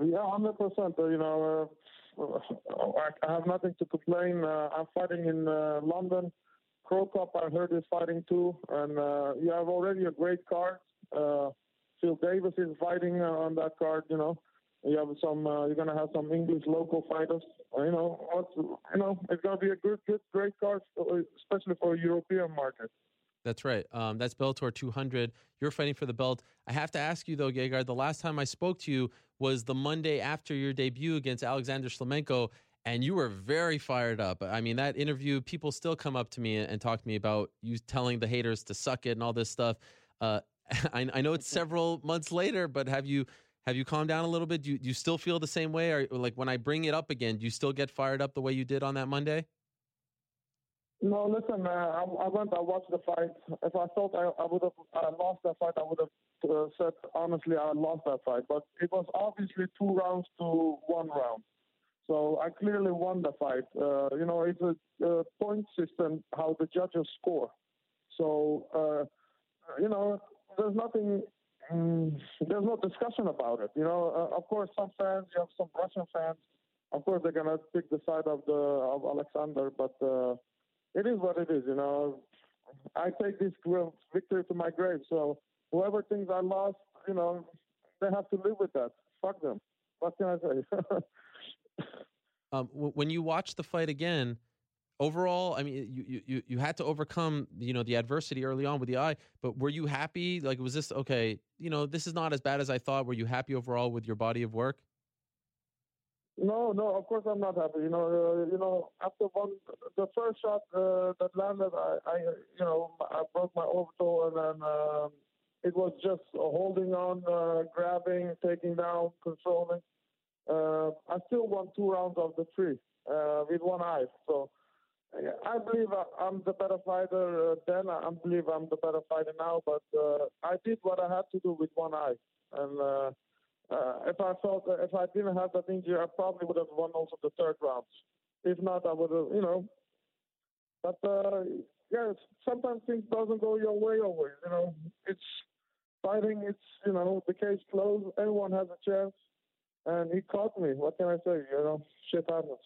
Yeah, hundred percent. Uh, you know, uh, I have nothing to complain. Uh, I'm fighting in uh, London. Cro Cop, I heard is fighting too, and uh, you have already a great card. Uh, Phil Davis is fighting on that card. You know, you have some. you're gonna have some English local fighters. you know, you know, it's gonna be a good, good, great card, especially for European market. That's right. Um, that's Bellator 200. You're fighting for the belt. I have to ask you though, Gegard. The last time I spoke to you was the Monday after your debut against Alexander Shlemenko, and you were very fired up. I mean, that interview, people still come up to me and, talk to me about you telling the haters to suck it and all this stuff. Uh, (laughs) I, I, know it's (laughs) several months later, but have you have you calmed down a little bit? Do you, do you still feel the same way, or like when I bring it up again, do you still get fired up the way you did on that Monday? No, listen, uh, I, I, went, I watched the fight. If I thought I, I would have uh, lost that fight, I would have uh, said, honestly, I lost that fight. But it was obviously two rounds to one round. So I clearly won the fight. Uh, you know, it's a, a, point system how the judges score. So, uh, you know, there's nothing, um, there's no discussion about it. You know, uh, of course, some fans, you have some Russian fans, of course, they're to pick the side of the of Alexander, but it is what it is. You know, I take this victory to my grave. So whoever thinks I lost, you know, they have to live with that. Fuck them. What can I say? (laughs) um, when you watch the fight again, overall, I mean, you, you you had to overcome you know the adversity early on with the eye. But were you happy? Like, was this okay? You know, this is not as bad as I thought. Were you happy overall with your body of work? No, no, of course I'm not happy. You know, uh, you know, after one, the first shot uh, that landed, I, I, you know, I broke my orbital, and then um, it was just holding on, uh, grabbing, taking down, controlling. Uh, I still won two rounds of the three uh, with one eye. So I believe I'm the better fighter uh, then. I believe I'm the better fighter now. But uh, I did what I had to do with one eye, and uh, uh, if I felt if I didn't have that injury, I probably would have won also the third round. If not, I would have, you know. But uh, yeah, sometimes things doesn't go your way always. You know, it's fighting. It's you know the case closed. Everyone has a chance, and he caught me. What can I say? You know, shit happens.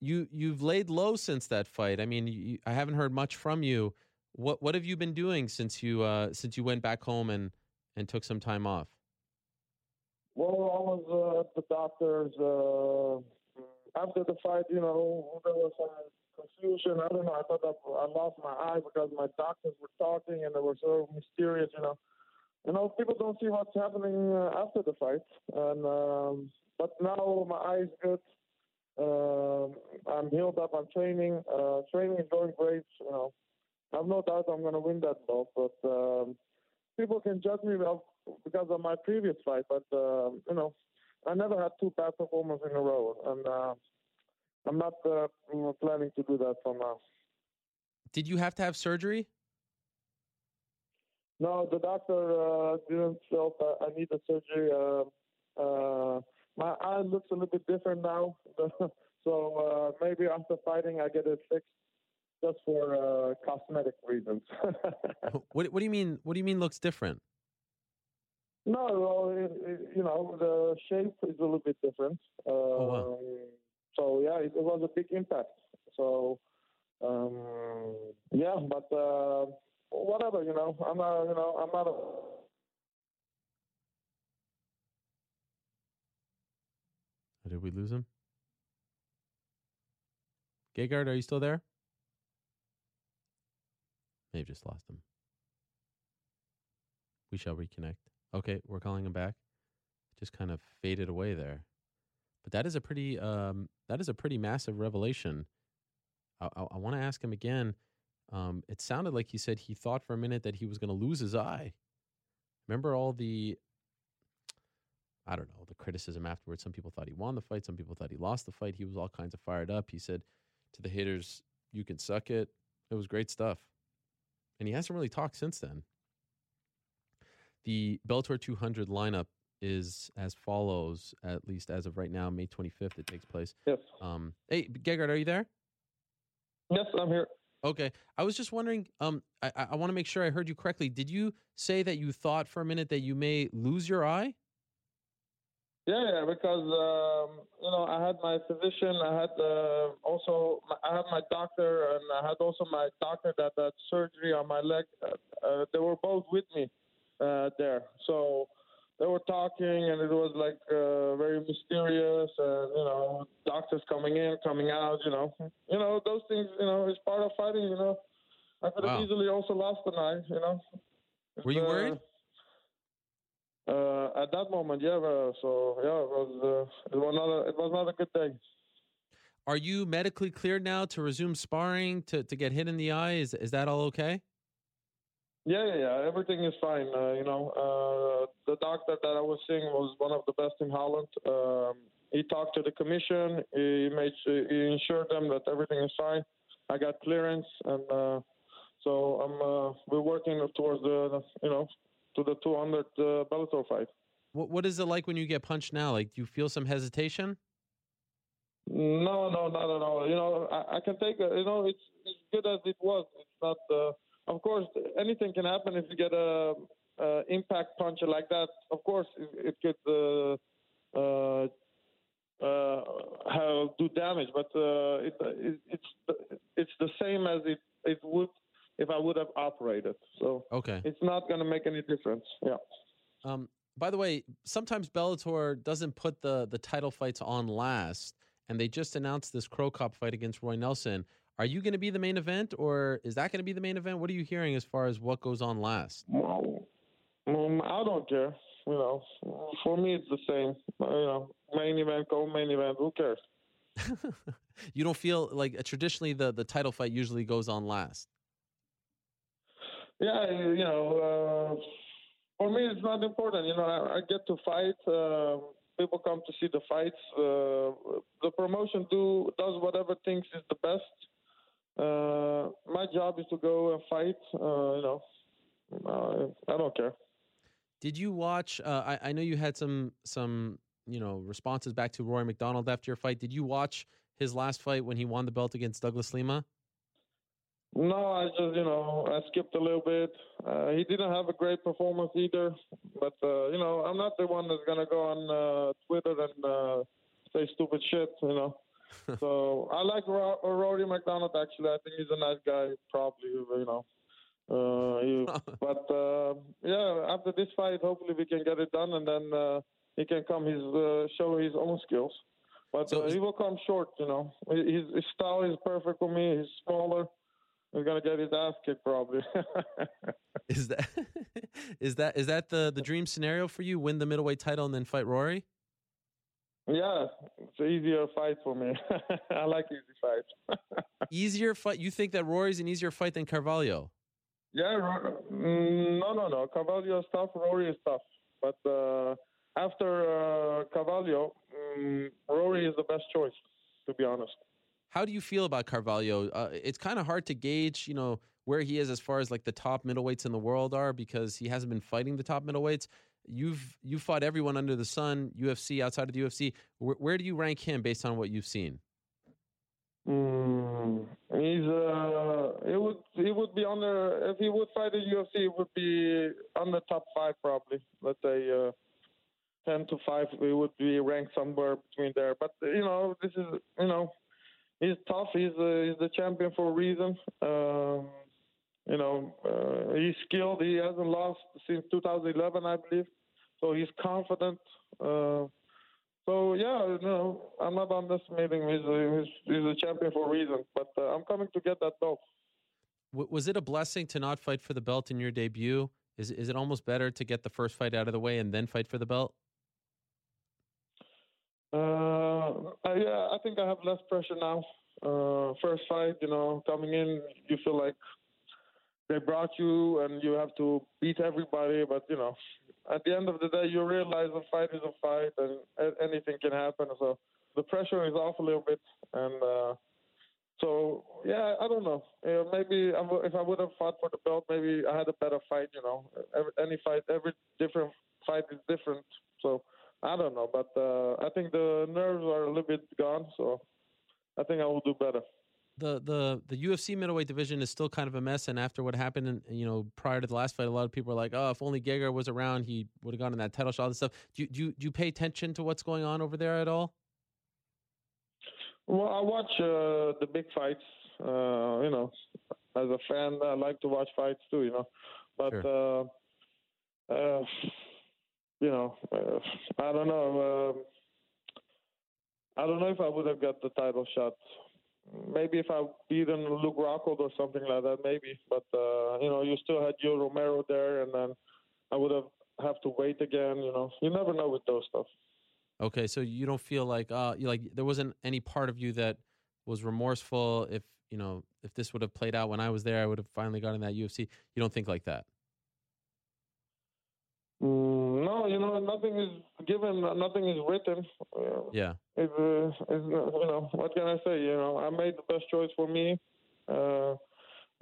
You you've laid low since that fight. I mean, you, I haven't heard much from you. What what have you been doing since you uh, since you went back home and and took some time off? Well, I was uh, at the doctor's. Uh, after the fight, you know, there was some confusion. I don't know. I thought I lost my eye because my doctors were talking and they were so mysterious, you know. You know, people don't see what's happening uh, after the fight. And um, but now my eye is good. Uh, I'm healed up. I'm training. Uh, training is going great. You know, I have no doubt I'm going to win that belt. But um, people can judge me because of my previous fight, but uh, you know, I never had two bad performances in a row, and uh, I'm not uh, planning to do that for now. Did you have to have surgery? No, the doctor uh, didn't feel that I need the surgery. Uh, uh, my eye looks a little bit different now, (laughs) so maybe after fighting I get it fixed just for cosmetic reasons. (laughs) what What do you mean? What do you mean looks different? No, well, it, it, you know, the shape is a little bit different. Um, oh, wow. Um, so yeah, it, it, was a big impact. So um, yeah, but uh, whatever, you know, I'm not, you know, I'm not. A, did we lose him? Gegard, are you still there? May have just lost him. We shall reconnect. Okay, we're calling him back. Just kind of faded away there. But that is a pretty um, that is a pretty massive revelation. I, I, I want to ask him again. Um, it sounded like he said he thought for a minute that he was going to lose his eye. Remember all the I don't know, the criticism afterwards. Some people thought he won the fight, some people thought he lost the fight. He was all kinds of fired up. He said to the haters, You can suck it. It was great stuff. And he hasn't really talked since then. The Bellator 200 lineup is as follows, at least as of right now, May 25th, it takes place. Yes. Um, hey, Gegard, are you there? Yes, I'm here. Okay. I was just wondering, um, I, I want to make sure I heard you correctly. Did you say that you thought for a minute that you may lose your eye? Yeah, yeah, because um, you know I had my physician, I had uh, also I had my doctor, and I had also my doctor that had surgery on my leg. Uh, uh, they were both with me uh, there, so they were talking, and it was like uh, very mysterious, and you know doctors coming in, coming out, you know, you know those things, you know, it's part of fighting. You know, I could have easily also lost an eye. You know. Were you uh, worried? Uh, at that moment, yeah. Uh, so yeah, it was uh, it was not a, it was not a good day. Are you medically cleared now to resume sparring to, to get hit in the eye? Is is that all okay? Yeah, yeah, yeah. Everything is fine. Uh, you know, uh, the doctor that I was seeing was one of the best in Holland. Um, he talked to the commission. He made sure, he ensured them that everything is fine. I got clearance, and uh, so I'm uh, we're working towards the you know to the 200 uh, Bellator fight. What what is it like when you get punched now? Like, do you feel some hesitation? No, no, not at all. You know, I, I can take a, you know, it's as good as it was. It's not, uh, of course, anything can happen if you get a, a impact punch like that. Of course, it, it could uh, uh, uh, do damage, but uh, it, it, it's it's the same as it it would if I would have operated. So Okay. it's not going to make any difference. Yeah. Um, by the way, sometimes Bellator doesn't put the the title fights on last, and they just announced this Cro Cop fight against Roy Nelson. Are you going to be the main event, or is that going to be the main event? What are you hearing as far as what goes on last? Well, um, I don't care. You know, for me it's the same. Uh, You know, main event, go main event. Who cares? (laughs) you don't feel like uh, traditionally the the title fight usually goes on last. Yeah, you know, uh, for me it's not important. You know, I, I get to fight. Uh, people come to see the fights. Uh, the promotion do does whatever thinks is the best. Uh, my job is to go and fight. Uh, you know, uh, I don't care. Did you watch? Uh, I, I know you had some some you know responses back to Rory MacDonald after your fight. Did you watch his last fight when he won the belt against Douglas Lima? No, I just you know I skipped a little bit. Uh, he didn't have a great performance either, but uh, you know I'm not the one that's gonna go on uh, Twitter and uh, say stupid shit. You know, so I like Ro- Rory MacDonald. Actually, I think he's a nice guy. Probably you know, uh, he, (laughs) but uh, yeah, after this fight, hopefully we can get it done, and then uh, he can come his uh, show his own skills. But So uh, he will come short. You know, his, his style is perfect for me. He's smaller. He's gonna get his ass kicked probably. (laughs) Is that (laughs) is that is that the the dream scenario for you? Win the middleweight title and then fight Rory? Yeah, it's an easier fight for me. (laughs) I like easy fights. (laughs) Easier fight? You think that Rory's an easier fight than Carvalho? yeah, mm, no, no, no. Carvalho is tough. Rory is tough. But uh, after uh, Carvalho, mm, Rory is the best choice, to be honest. How do you feel about Carvalho? Uh, it's kind of hard to gauge, you know, where he is as far as like the top middleweights in the world are because he hasn't been fighting the top middleweights. You've you fought everyone under the sun, UFC outside of the UFC. Where, where do you rank him based on what you've seen? Mm, he's uh, it would he would be under if he would fight in UFC, it would be on the top five probably. Let's say uh, ten to five, he would be ranked somewhere between there. But you know, this is you know, he's tough. He's uh, he's the champion for a reason. Um, you know, uh, he's skilled. He hasn't lost since 2011, I believe. So he's confident. Uh, So yeah, no, I'm not underestimating. He's a, he's, he's a champion for a reason. But uh, I'm coming to get that belt. W- was it a blessing to not fight for the belt in your debut? Is is it almost better to get the first fight out of the way and then fight for the belt? Uh, I, yeah, I think I have less pressure now. Uh, first fight, you know, coming in, you feel like they brought you and you have to beat everybody. But you know, at the end of the day, you realize a fight is a fight and anything can happen. So the pressure is off a little bit, and uh, so yeah, I don't know. Uh, maybe if I would have fought for the belt, maybe I had a better fight. You know, every, any fight, every different fight is different. So I don't know, but uh, I think the nerves are a little bit gone. So I think I will do better. The the the UFC middleweight division is still kind of a mess, and after what happened, in, you know, prior to the last fight, a lot of people are like, "Oh, if only Gegard was around, he would have gone in that title shot." All this stuff. Do you, do you do you pay attention to what's going on over there at all? Well, I watch uh, the big fights. Uh, you know, as a fan, I like to watch fights too. You know, but uh, uh, you know, uh, I don't know. Um, I don't know if I would have got the title shot. Maybe if I beat beaten Luke Rockhold or something like that, maybe. But uh, you know, you still had Yoel Romero there, and then I would have have to wait again. You know, you never know with those stuff. Okay, so you don't feel like uh like there wasn't any part of you that was remorseful if you know if this would have played out when I was there, I would have finally gotten that UFC. You don't think like that? Mm, no, you know, nothing is given, nothing is written. Uh, Yeah. it's, uh, it's you know what can I say? You know, I made the best choice for me, uh,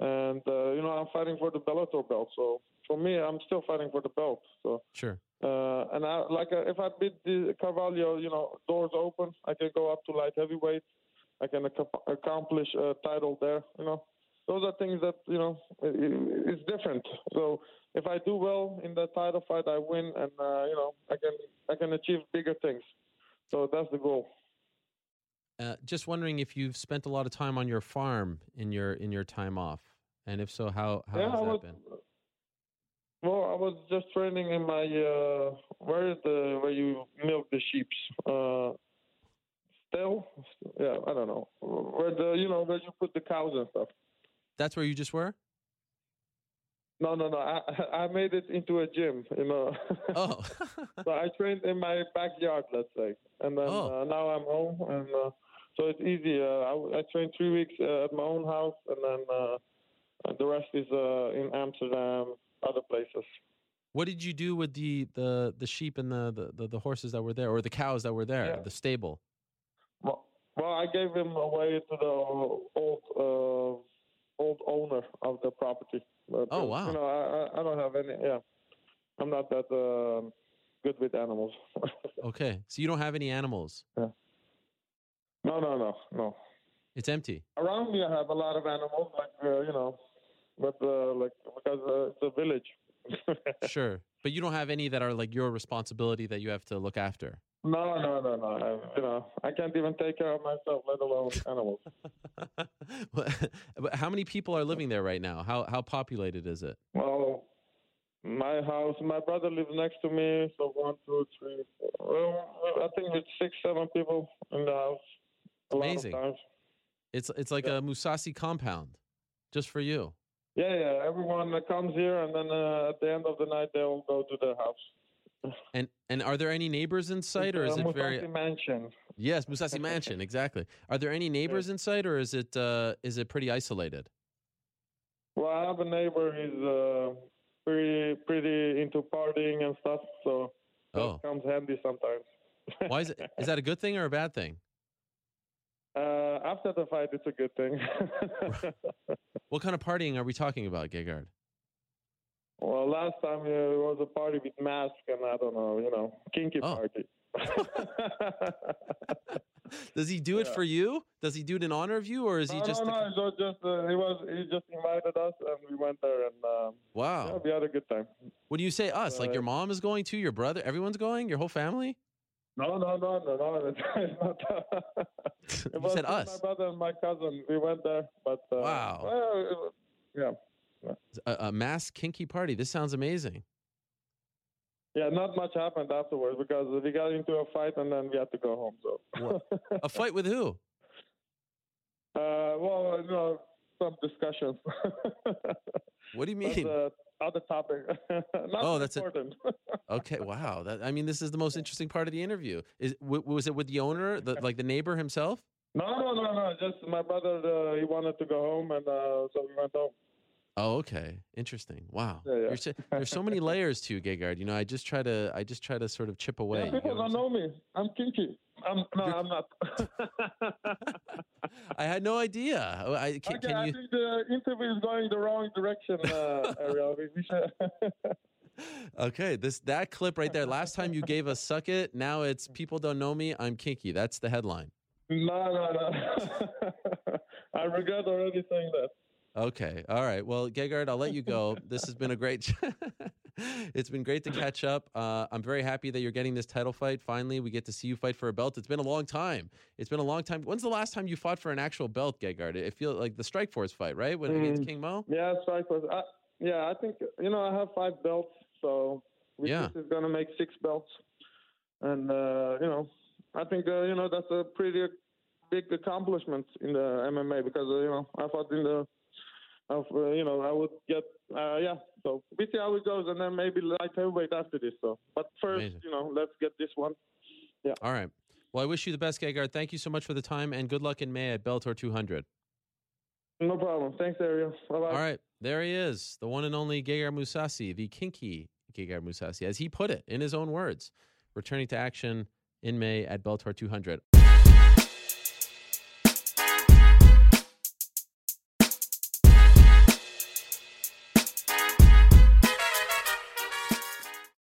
and uh, you know I'm fighting for the Bellator belt. So for me, I'm still fighting for the belt. So Sure. uh, and I like uh, if I beat the Carvalho, you know, doors open. I can go up to light heavyweight. I can ac- accomplish a title there. You know, those are things that you know it's different. So if I do well in the title fight, I win, and uh, you know I can I can achieve bigger things. So that's the goal. Uh, just wondering if you've spent a lot of time on your farm in your in your time off, and if so, how how yeah, has I that was. been? Well, I was just training in my uh, where is the where you milk the sheep's Uh, stall? Yeah, I don't know where the you know where you put the cows and stuff. That's where you just were. No, no, no. I I made it into a gym, you know. Oh, (laughs) so I trained in my backyard, let's say, and then Oh. uh, now I'm home, and uh, so it's easy. Uh, I, I trained three weeks uh, at my own house, and then uh, the rest is uh, in Amsterdam, other places. what did you do with the the the sheep and the the, the, the horses that were there, or the cows that were there, Yeah. the stable? Well, well, I gave them away to the old uh, old owner of the property. But, Oh, uh, wow. You know, I, I- don't have any. Yeah, I'm not that um good with animals. (laughs) Okay, so you don't have any animals. Yeah. no, no, no, no. It's empty. Around me, I have a lot of animals, like uh, you know, but uh, like because uh, it's a village. (laughs) Sure, but you don't have any that are like your responsibility that you have to look after. No, no, no, no. I, you know, I can't even take care of myself, let alone animals. (laughs) but how many people are living there right now? How how populated is it? Well, my house, my brother lives next to me, so one, two, three, four. Well, I think it's six, seven people in the house. Amazing. lot of times. It's it's like Yeah. a Mousasi compound, just for you. Yeah, yeah. Everyone that comes here, and then uh, at the end of the night, they'll go to their house. And and are there any neighbors in sight, or is it very? Mansion. Yes, Mousasi Mansion, (laughs) exactly. Are there any neighbors in sight, or is it uh, is it pretty isolated? Well, I have a neighbor. He's uh, pretty pretty into partying and stuff, so that Oh, comes handy sometimes. why is it? Is that a good thing or a bad thing? (laughs) uh, after the fight, it's a good thing. (laughs) What kind of partying are we talking about, Gegard? Well, last time uh, it was a party with mask and I don't know, you know, kinky Oh. party. (laughs) Does he do it Yeah. for you? Does he do it in honor of you, or is he no, just? no, no, it was just uh, he was he just invited us and we went there and um, yeah, we had a good time. When you say us, like your Uh, mom is going too, your brother, everyone's going, your whole family. No, no, no, no, no. (laughs) It's, not. (laughs) It you said us. My brother and my cousin. We went there, but uh, Wow. well, it was- yeah, A, a mass kinky party. This sounds amazing. yeah, not much happened afterwards because we got into a fight and then we had to go home. So, (laughs) A fight with who? uh, well, you know, some discussions. (laughs) What do you mean? uh, other topic. (laughs) Not Oh, that's a- important. Okay, wow. That I mean, this is the most interesting part of the interview. Is w- was it with the owner, the, like the neighbor himself? no, no, no, no. Just my brother. Uh, he wanted to go home, and uh, so we went home. Oh, okay. Interesting. Wow. Yeah, yeah. So- there's so many (laughs) layers to you, Gegard. You know, I just try to I just try to sort of chip away. Yeah, people what I'm don't know me. I'm kinky. I'm no, You're- I'm not. (laughs) I had no idea. Oh, I, can, okay, can I you? think the interview is going the wrong direction, uh, Ariel. We, we should. (laughs) Okay, this that clip right there. Last time you gave us "suck it," now it's people don't know me. I'm kinky. That's the headline. no, no, no. I regret already saying that. Okay. All right. Well, Gegard, I'll let you go. (laughs) This has been a great. (laughs) it's been great to catch up. Uh, I'm very happy that you're getting this title fight. Finally, we get to see you fight for a belt. It's been a long time. It's been a long time. When's the last time you fought for an actual belt, Gegard? It feels like the Strikeforce fight, right? When against Mm. King Mo. Yeah, strike was. I, yeah, I think you know I have five belts, so which Yeah. is going to make six belts, and uh, you know I think uh, you know that's a pretty big accomplishment in the MMA because uh, you know I thought in the uh, you know I would get uh, yeah so we see how it goes and then maybe light heavyweight after this so but first Amazing. you know let's get this one Yeah. All right. Well, I wish you the best, Gegard. Thank you so much for the time, and good luck in May at Bellator 200. no problem thanks Ariel bye bye All right, there he is, the one and only Gegard Mousasi, the kinky Gegard Mousasi, as he put it in his own words, returning to action in May at Bellator 200.